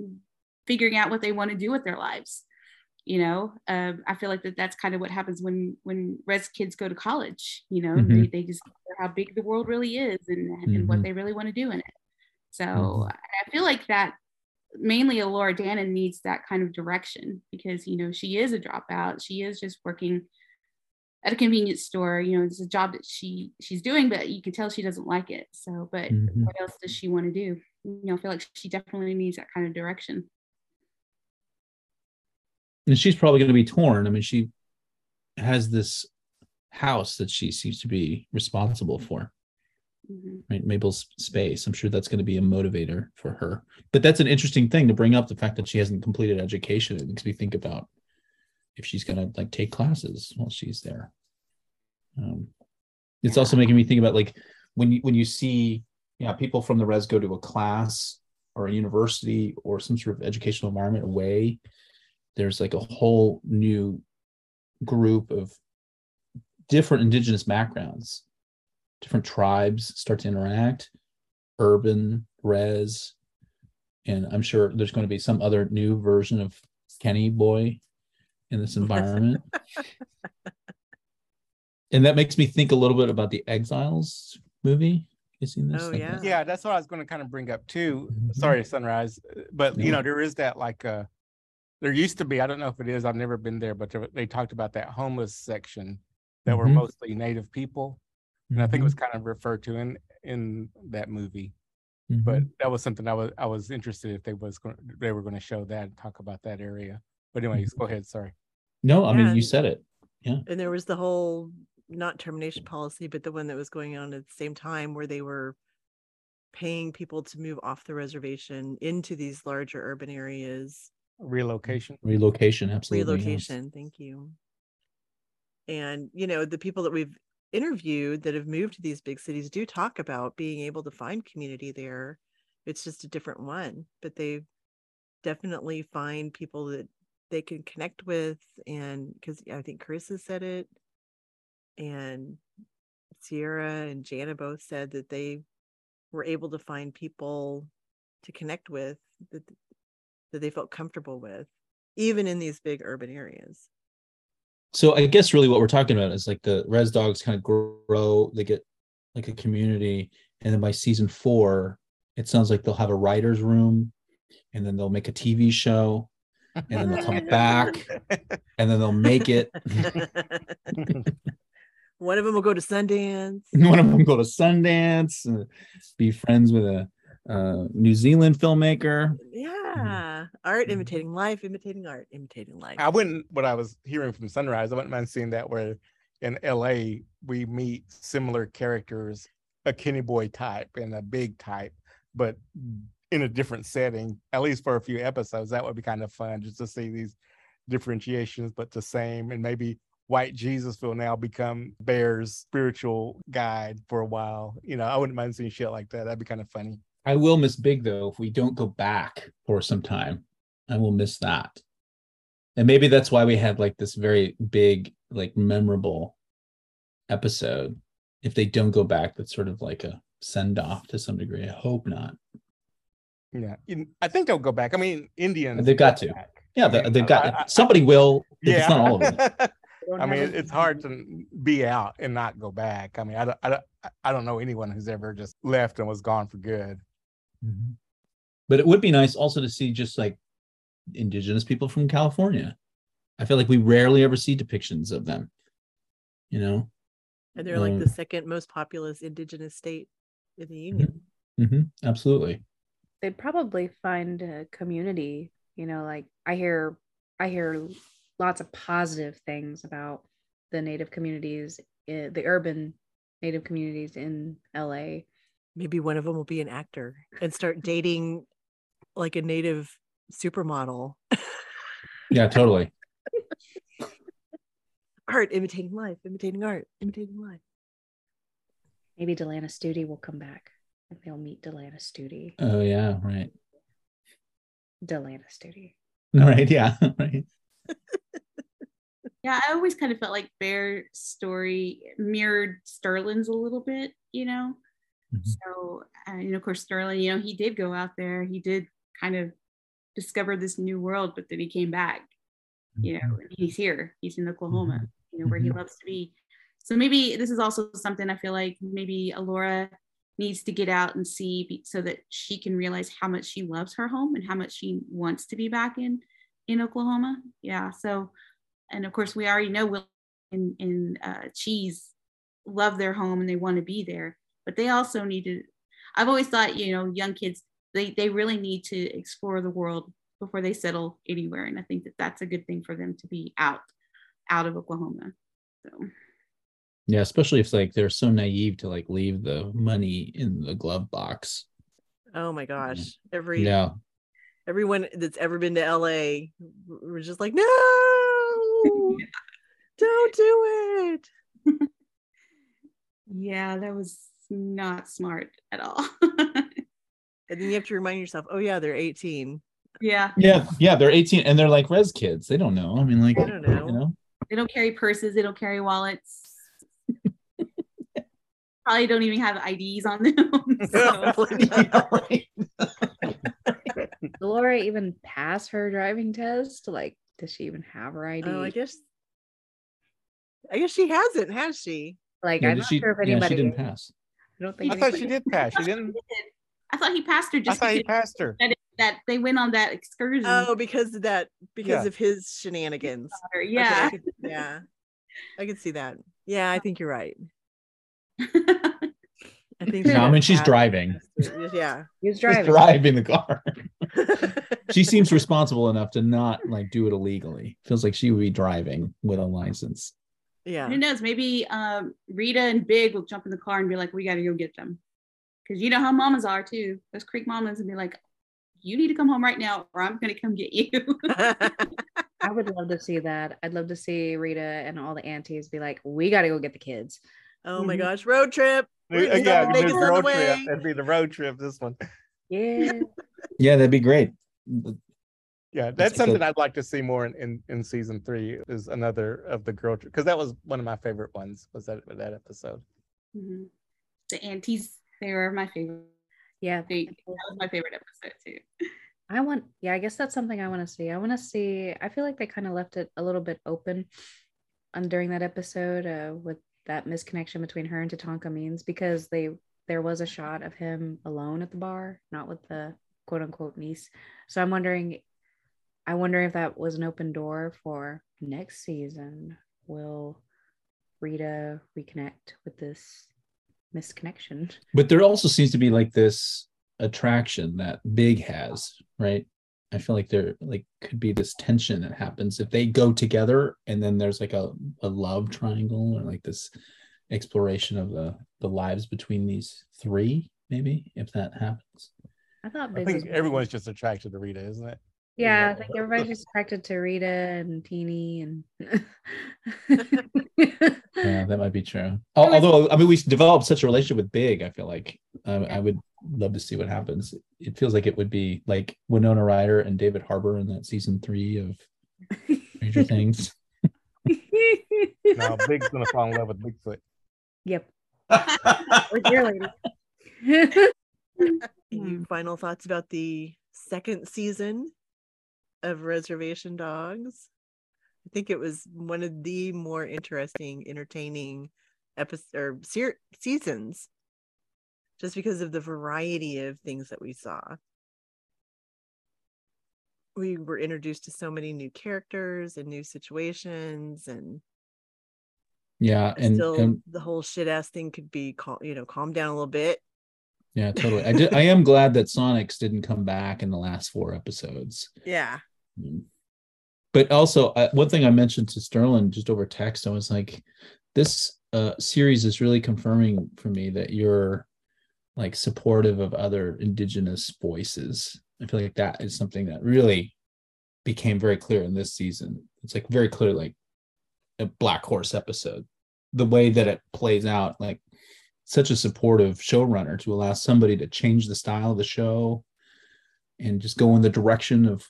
figuring out what they want to do with their lives you know? Um, i feel like that that's kind of what happens when when res kids go to college you know? Mhm. they, they discover how big the world really is and, and what Mhm. they really want to do in it. So i feel like that mainly Elora Danan needs that kind of direction because you know she is a dropout. She is just working at a convenience store you know it's a job that she she's doing but you can tell she doesn't like it so but Mhm. what else does she want to do you know i feel like she definitely needs that kind of direction and she's probably going to be torn. I mean, she has this house that she seems to be responsible for, Mhm. right? Mabel's space. I'm sure that's going to be a motivator for her. But that's an interesting thing to bring up the fact that she hasn't completed education. It makes me think about if she's going to like take classes while she's there. Um, it's also making me think about like when you when you see yeah people from the res go to a class or a university or some sort of educational environment away there's like a whole new group of different indigenous backgrounds different tribes start to interact urban res and i'm sure there's going to be some other new version of kenny boy in this environment and that makes me think a little bit about the exiles movie you seen this Oh, Like yeah. that? Yeah, that's what I was going to kind of bring up too. Mhm. Sorry, Sunrise, but you know there is that like uh there used to be. I don't know if it is. I've never been there, but there, they talked about that homeless section that were Mhm. mostly Native people, and I think it was kind of referred to in in that movie. Mhm. But that was something I was I was interested if they was going they were going to show that and talk about that area. But anyways, go ahead. Sorry. No i mean Yeah, you said it Yeah. And there was the whole not termination policy, but the one that was going on at the same time where they were paying people to move off the reservation into these larger urban areas. Relocation. relocation absolutely yes. relocation. Thank you. And, you know, the people that we've interviewed that have moved to these big cities do talk about being able to find community there. It's just a different one, but they definitely find people that they can connect with. And because I think Carissa said it, and Sierra and Jana both said that they were able to find people to connect with that, that they felt comfortable with, even in these big urban areas. so i guess really what we're talking about is like the res dogs kind of grow they get like a community and then by season four it sounds like they'll have a writer's room and then they'll make a tv show and then they'll come [LAUGHS] back and then they'll make it [LAUGHS] One of them will go to Sundance. [LAUGHS] one of them go to sundance uh, be friends with a uh, new zealand filmmaker Yeah. Art imitating life, imitating art, imitating life. I wouldn't. What I was hearing from Sunrise, I wouldn't mind seeing that where in L.A. we meet similar characters, a Kenny Boy type and a big type, but in a different setting. At least for a few episodes, that would be kind of fun just to see these differentiations, but the same. And maybe White Jesus will now become Bear's spiritual guide for a while. You know, I wouldn't mind seeing shit like that. That'd be kind of funny. i will miss big though if we don't go back for some time i will miss that and maybe that's why we had like this very big like memorable episode if they don't go back that's sort of like a send off to some degree i hope not Yeah, in- I think they'll go back. I mean, Indians. They've got to. back. yeah they, mean, they've I- I- got somebody will if it's not all of them [LAUGHS] I mean, it's hard to be out and not go back. I mean, I don't, I don't, I don't know anyone who's ever just left and was gone for good. Mhm. But it would be nice also to see just like indigenous people from California. I feel like we rarely ever see depictions of them. You know? and they're like um, the second most populous indigenous state in the union. hmm absolutely. They'd probably find a community you know like i hear i hear lots of positive things about the native communities eh, the urban native communities in la Maybe one of them will be an actor and start [LAUGHS] dating like a native supermodel. [LAUGHS] Yeah, totally. art imitating life, imitating art, imitating life. maybe DeLanna Studi will come back and they'll meet DeLanna Studi Oh yeah, right. DeLanna Studi [LAUGHS] Right, yeah, [LAUGHS] right. Yeah, I always kind of felt like Bear's story mirrored Sterling's a little bit, you know. Mhm. So, uh, and of course, Sterling, you know, he did go out there. He did kind of discover this new world, but then he came back. You know, and he's here. He's in Oklahoma. You know, where he Mhm. loves to be. So maybe this is also something I feel like maybe Elora needs to get out and see so that she can realize how much she loves her home and how much she wants to be back in in Oklahoma. Yeah. So, and of course, we already know Will and, and uh, Cheese love their home and they want to be there, but they also need to. I've always thought, you know, young kids they they really need to explore the world before they settle anywhere, and I think that that's a good thing for them to be out out of Oklahoma. So. Yeah, especially if like they're so naive to like leave the money in the glove box. Oh my mm-hmm. gosh. Every Yeah. everyone that's ever been to LA was just like, no, [LAUGHS] don't do it. [LAUGHS] Yeah, that was not smart at all. [LAUGHS] And then you have to remind yourself, oh yeah, they're 18. yeah, Yeah, yeah, they're 18 and they're like res kids. They don't know. I mean, like I don't know. you know. they don't carry purses, they don't carry wallets. Probably don't even have IDs on them. [LAUGHS] so, Did [LAUGHS] [LAUGHS] Elora even pass her driving test? Like, does she even have her ID? Oh, I guess I guess she hasn't, has she? like, Yeah, I'm not she, sure if yeah, anybody. she didn't pass. I don't think. I thought she did pass. She didn't. I thought he passed her I just thought he passed her. that, that they went on that excursion. Oh, because of that because Yeah. of his shenanigans. Okay, yeah. I could- yeah. I can see that. Yeah, I think you're right. I think No, I mean she's driving. Yeah. He was She's driving. driving the car. [LAUGHS] she seems responsible enough to not like do it illegally. Feels like she would be driving with a license. yeah. Who knows? Maybe um, Rita and Big will jump in the car and be like, "We got to go get them," because you know how mamas are too. Those Creek mamas and be like, "You need to come home right now, or I'm gonna come get you." [LAUGHS] [LAUGHS] I would love to see that. I'd love to see Rita and all the aunties be like, "We got to go get the kids." Oh my Mhm. gosh, road trip. We're Yeah, just yeah, gonna it'd make be the road way. trip. It'd be the road trip. This one. Yeah. [LAUGHS] Yeah, that'd be great. Yeah, It's that's like a- something I'd like to see more in, in, in season three. Is another of the girl because that was one of my favorite ones. Was that that episode? Mhm. The aunties, they were my favorite. yeah. They, that was my favorite episode too. I want, yeah, I guess that's something I want to see. I want to see, I feel like they kind of left it a little bit open on during that episode uh, with that misconnection between her and Tatanka means because they, there was a shot of him alone at the bar, not with the quote unquote niece. So I'm wondering, I wonder if that was an open door for next season. Will Rita reconnect with this misconnection? But there also seems to be like this attraction that Big has, right? I feel like there like could be this tension that happens if they go together and then there's like a, a love triangle or like this exploration of the the lives between these three, maybe, if that happens. I thought I think everyone's just attracted to Rita, isn't it? Yeah, I think everybody's just attracted to Rita and Teeny and [LAUGHS] Yeah, that might be true. [LAUGHS] Although, I mean, we developed such a relationship with Big. I feel like I, I would love to see what happens. It feels like it would be like Winona Ryder and David Harbour in that season three of Stranger [LAUGHS] Things. [LAUGHS] No, Big's gonna fall in love with Bigfoot. yep. [LAUGHS] Or Deer Lady. Any final thoughts about the second season of Reservation Dogs? I think it was one of the more interesting, entertaining episodes or ser- seasons, just because of the variety of things that we saw. We were introduced to so many new characters and new situations, and Yeah, and, still and the whole shit ass thing could be, cal- you know, calm down a little bit. yeah, totally. I did. [LAUGHS] I am glad that Sonics didn't come back in the last four episodes. Yeah, Mm. But also, uh, one thing I mentioned to Sterling just over text, I was like, this uh, series is really confirming for me that you're like supportive of other indigenous voices. I feel like that is something that really became very clear in this season. It's like very clear, like a Blackhorse episode, the way that it plays out, like such a supportive showrunner to allow somebody to change the style of the show and just go in the direction of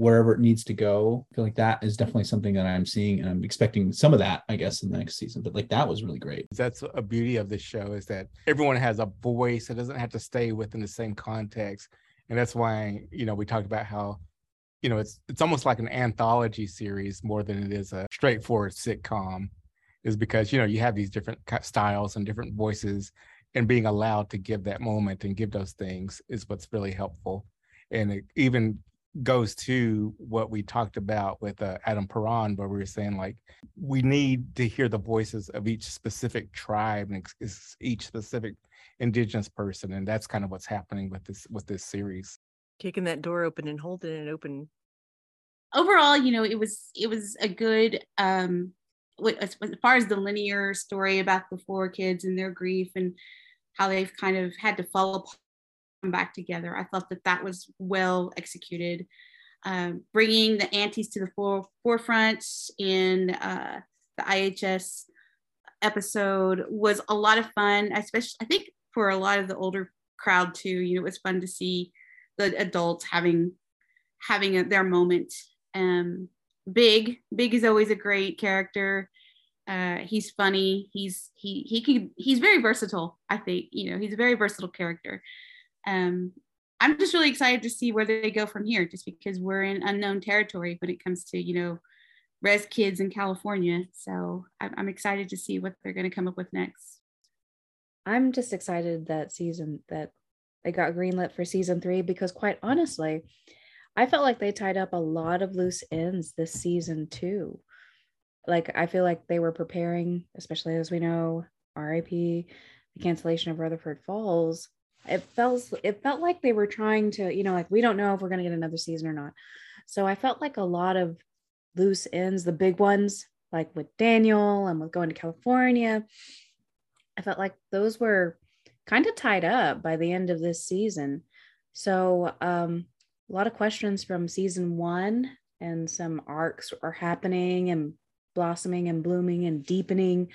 wherever it needs to go. I feel like that is definitely something that I'm seeing and I'm expecting some of that, I guess, in the next season. But like that was really great. That's a beauty of this show is that everyone has a voice. It doesn't have to stay within the same context. And that's why, you know, we talked about how, you know, it's it's almost like an anthology series more than it is a straightforward sitcom, is because, you know, you have these different styles and different voices and being allowed to give that moment and give those things is what's really helpful. And it even goes to what we talked about with uh, Adam Paran, where we were saying like we need to hear the voices of each specific tribe and each specific indigenous person, and that's kind of what's happening with this with this series. Kicking that door open and holding it open. Overall, you know, it was it was a good um as, as far as the linear story about the four kids and their grief and how they've kind of had to fall back together. I thought that that was well executed. Um, bringing the aunties to the fore, forefront in uh, the IHS episode was a lot of fun, especially I think for a lot of the older crowd too. You know, it was fun to see the adults having having a, their moment. Um, Big, Big is always a great character. Uh, he's funny. He's he he can he's very versatile. I think you know he's a very versatile character um, I'm just really excited to see where they go from here, just because we're in unknown territory when it comes to, you know, res kids in California. So I'm excited to see what they're going to come up with next. I'm just excited that season that they got greenlit for season three because, quite honestly, I felt like they tied up a lot of loose ends this season too. Like I feel like they were preparing, especially as we know, RIP, the cancellation of Rutherford Falls it felt it felt like they were trying to you know like we don't know if we're going to get another season or not. So i felt like a lot of loose ends the big ones like with daniel and with going to california i felt like those were kind of tied up by the end of this season. So um a lot of questions from season one and some arcs are happening and blossoming and blooming and deepening.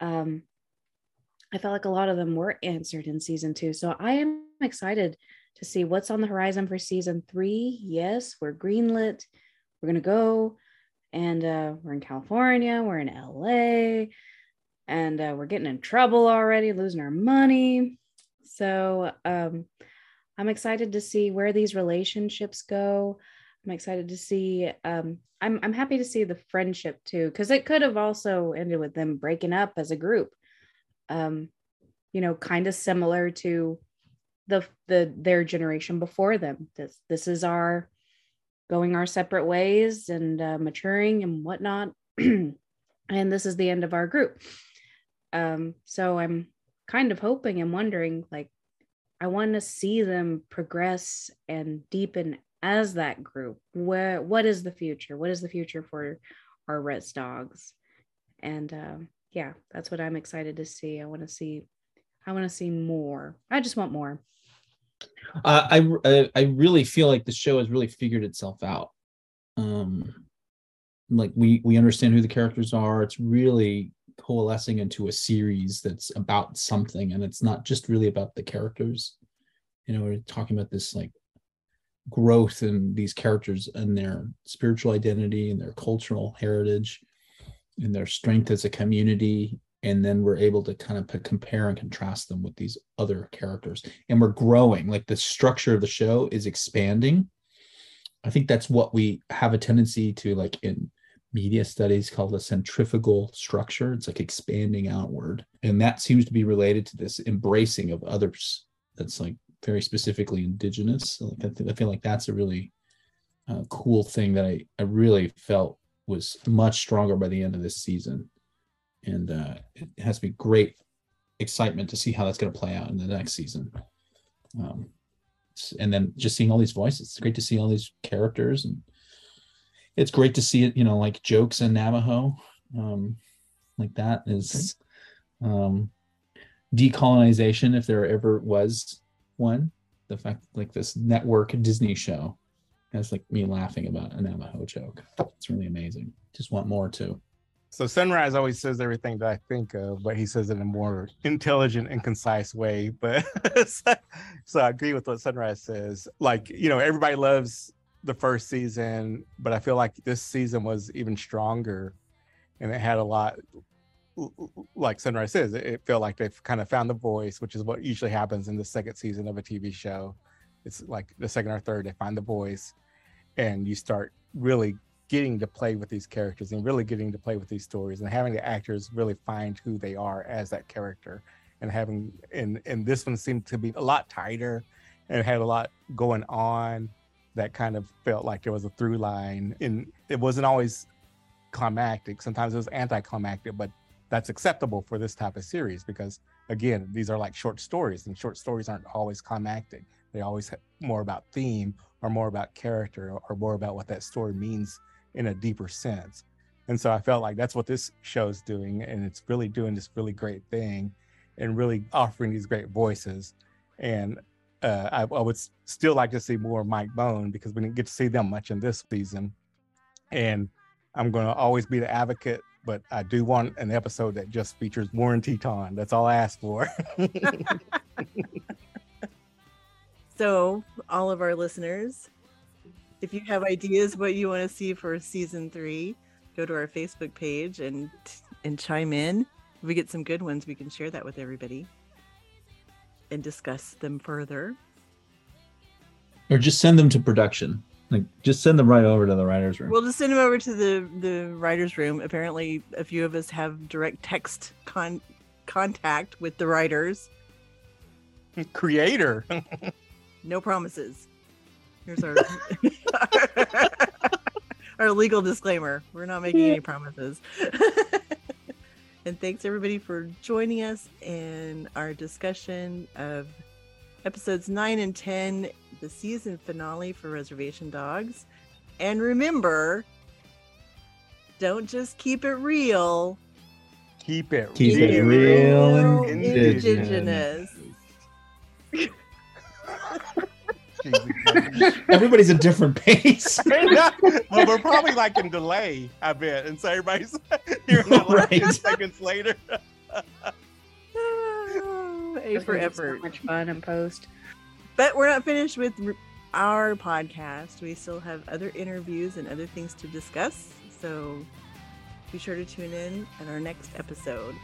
Um I felt like a lot of them were answered in season two. So I am excited to see what's on the horizon for season three. Yes, we're greenlit. We're going to go. And uh, we're in California, we're in LA, and uh, we're getting in trouble already, losing our money. So um, I'm excited to see where these relationships go. I'm excited to see. Um, I'm I'm happy to see the friendship too, because it could have also ended with them breaking up as a group um, you know, kind of similar to the the their generation before them. This this is our going our separate ways and uh, maturing and whatnot, [CLEARS THROAT] and this is the end of our group. Um, so I'm kind of hoping and wondering, like, I want to see them progress and deepen as that group. Where what is the future? What is the future for our Res Dogs? And um, yeah, that's what I'm excited to see. I want to see, I want to see more. I just want more. Uh, I I really feel like the show has really figured itself out. Um, like we we understand who the characters are. It's really coalescing into a series that's about something, and it's not just really about the characters. You know, we're talking about this like growth in these characters and their spiritual identity and their cultural heritage and their strength as a community and then we're able to kind of compare and contrast them with these other characters. And we're growing like the structure of the show is expanding. I think that's what we have a tendency to like in media studies called a centrifugal structure. It's like expanding outward. And that seems to be related to this embracing of others that's like very specifically indigenous. Like I feel like that's a really uh, cool thing that I, I really felt was much stronger by the end of this season, and uh, it has to be great excitement to see how that's going to play out in the next season. Um, and then just seeing all these voices, it's great to see all these characters, and it's great to see it. You know, like jokes in Navajo, um, like that is um, decolonization, if there ever was one. The fact, like this network Disney show that's like me laughing about a Navajo joke. It's really amazing. Just want more too. So Sunrise always says everything that I think of, but he says it in a more intelligent and concise way. But [LAUGHS] so, I agree with what Sunrise says. Like, you know, everybody loves the first season, but I feel like this season was even stronger, and it had a lot. Like Sunrise says, it- it felt like they've kind of found the voice, which is what usually happens in the second season of a TV show. It's like the second or third, they find the voice, and you start really getting to play with these characters and really getting to play with these stories and having the actors really find who they are as that character and having and and this one seemed to be a lot tighter and had a lot going on that kind of felt like there was a through line and it wasn't always climactic. Sometimes it was anticlimactic but that's acceptable for this type of series because again these are like short stories and short stories aren't always climactic. They always ha- more about theme or more about character or- or more about what that story means in a deeper sense and so i felt like that's what this show's doing and it's really doing this really great thing and really offering these great voices and uh, I, I would still like to see more Mike Bone because we didn't get to see them much in this season. And I'm going to always be the advocate, but I do want an episode that just features Warren Teton. That's all I ask for. [LAUGHS] [LAUGHS] So, all of our listeners, if you have ideas what you want to see for season three, go to our Facebook page and and chime in. If we get some good ones, we can share that with everybody and discuss them further. Or just send them to production. Like just send them right over to the writers' room. We'll just send them over to the the writers' room. Apparently, a few of us have direct text con- contact with the writers. Creator. [LAUGHS] No promises. Here's our [LAUGHS] our legal disclaimer. We're not making any promises. [LAUGHS] and thanks everybody for joining us in our discussion of episodes 9 and 10, the season finale for Reservation Dogs. And remember, don't just keep it real. Keep it Keep keep it it real real and indigenous. Everybody's a different pace. [LAUGHS] well, we're probably like in delay, I bet. And so everybody's [LAUGHS] hearing that like 10 Right. seconds later. [LAUGHS] A for effort. So much fun in post. But we're not finished with our podcast. We still have other interviews and other things to discuss. So be sure to tune in at our next episode.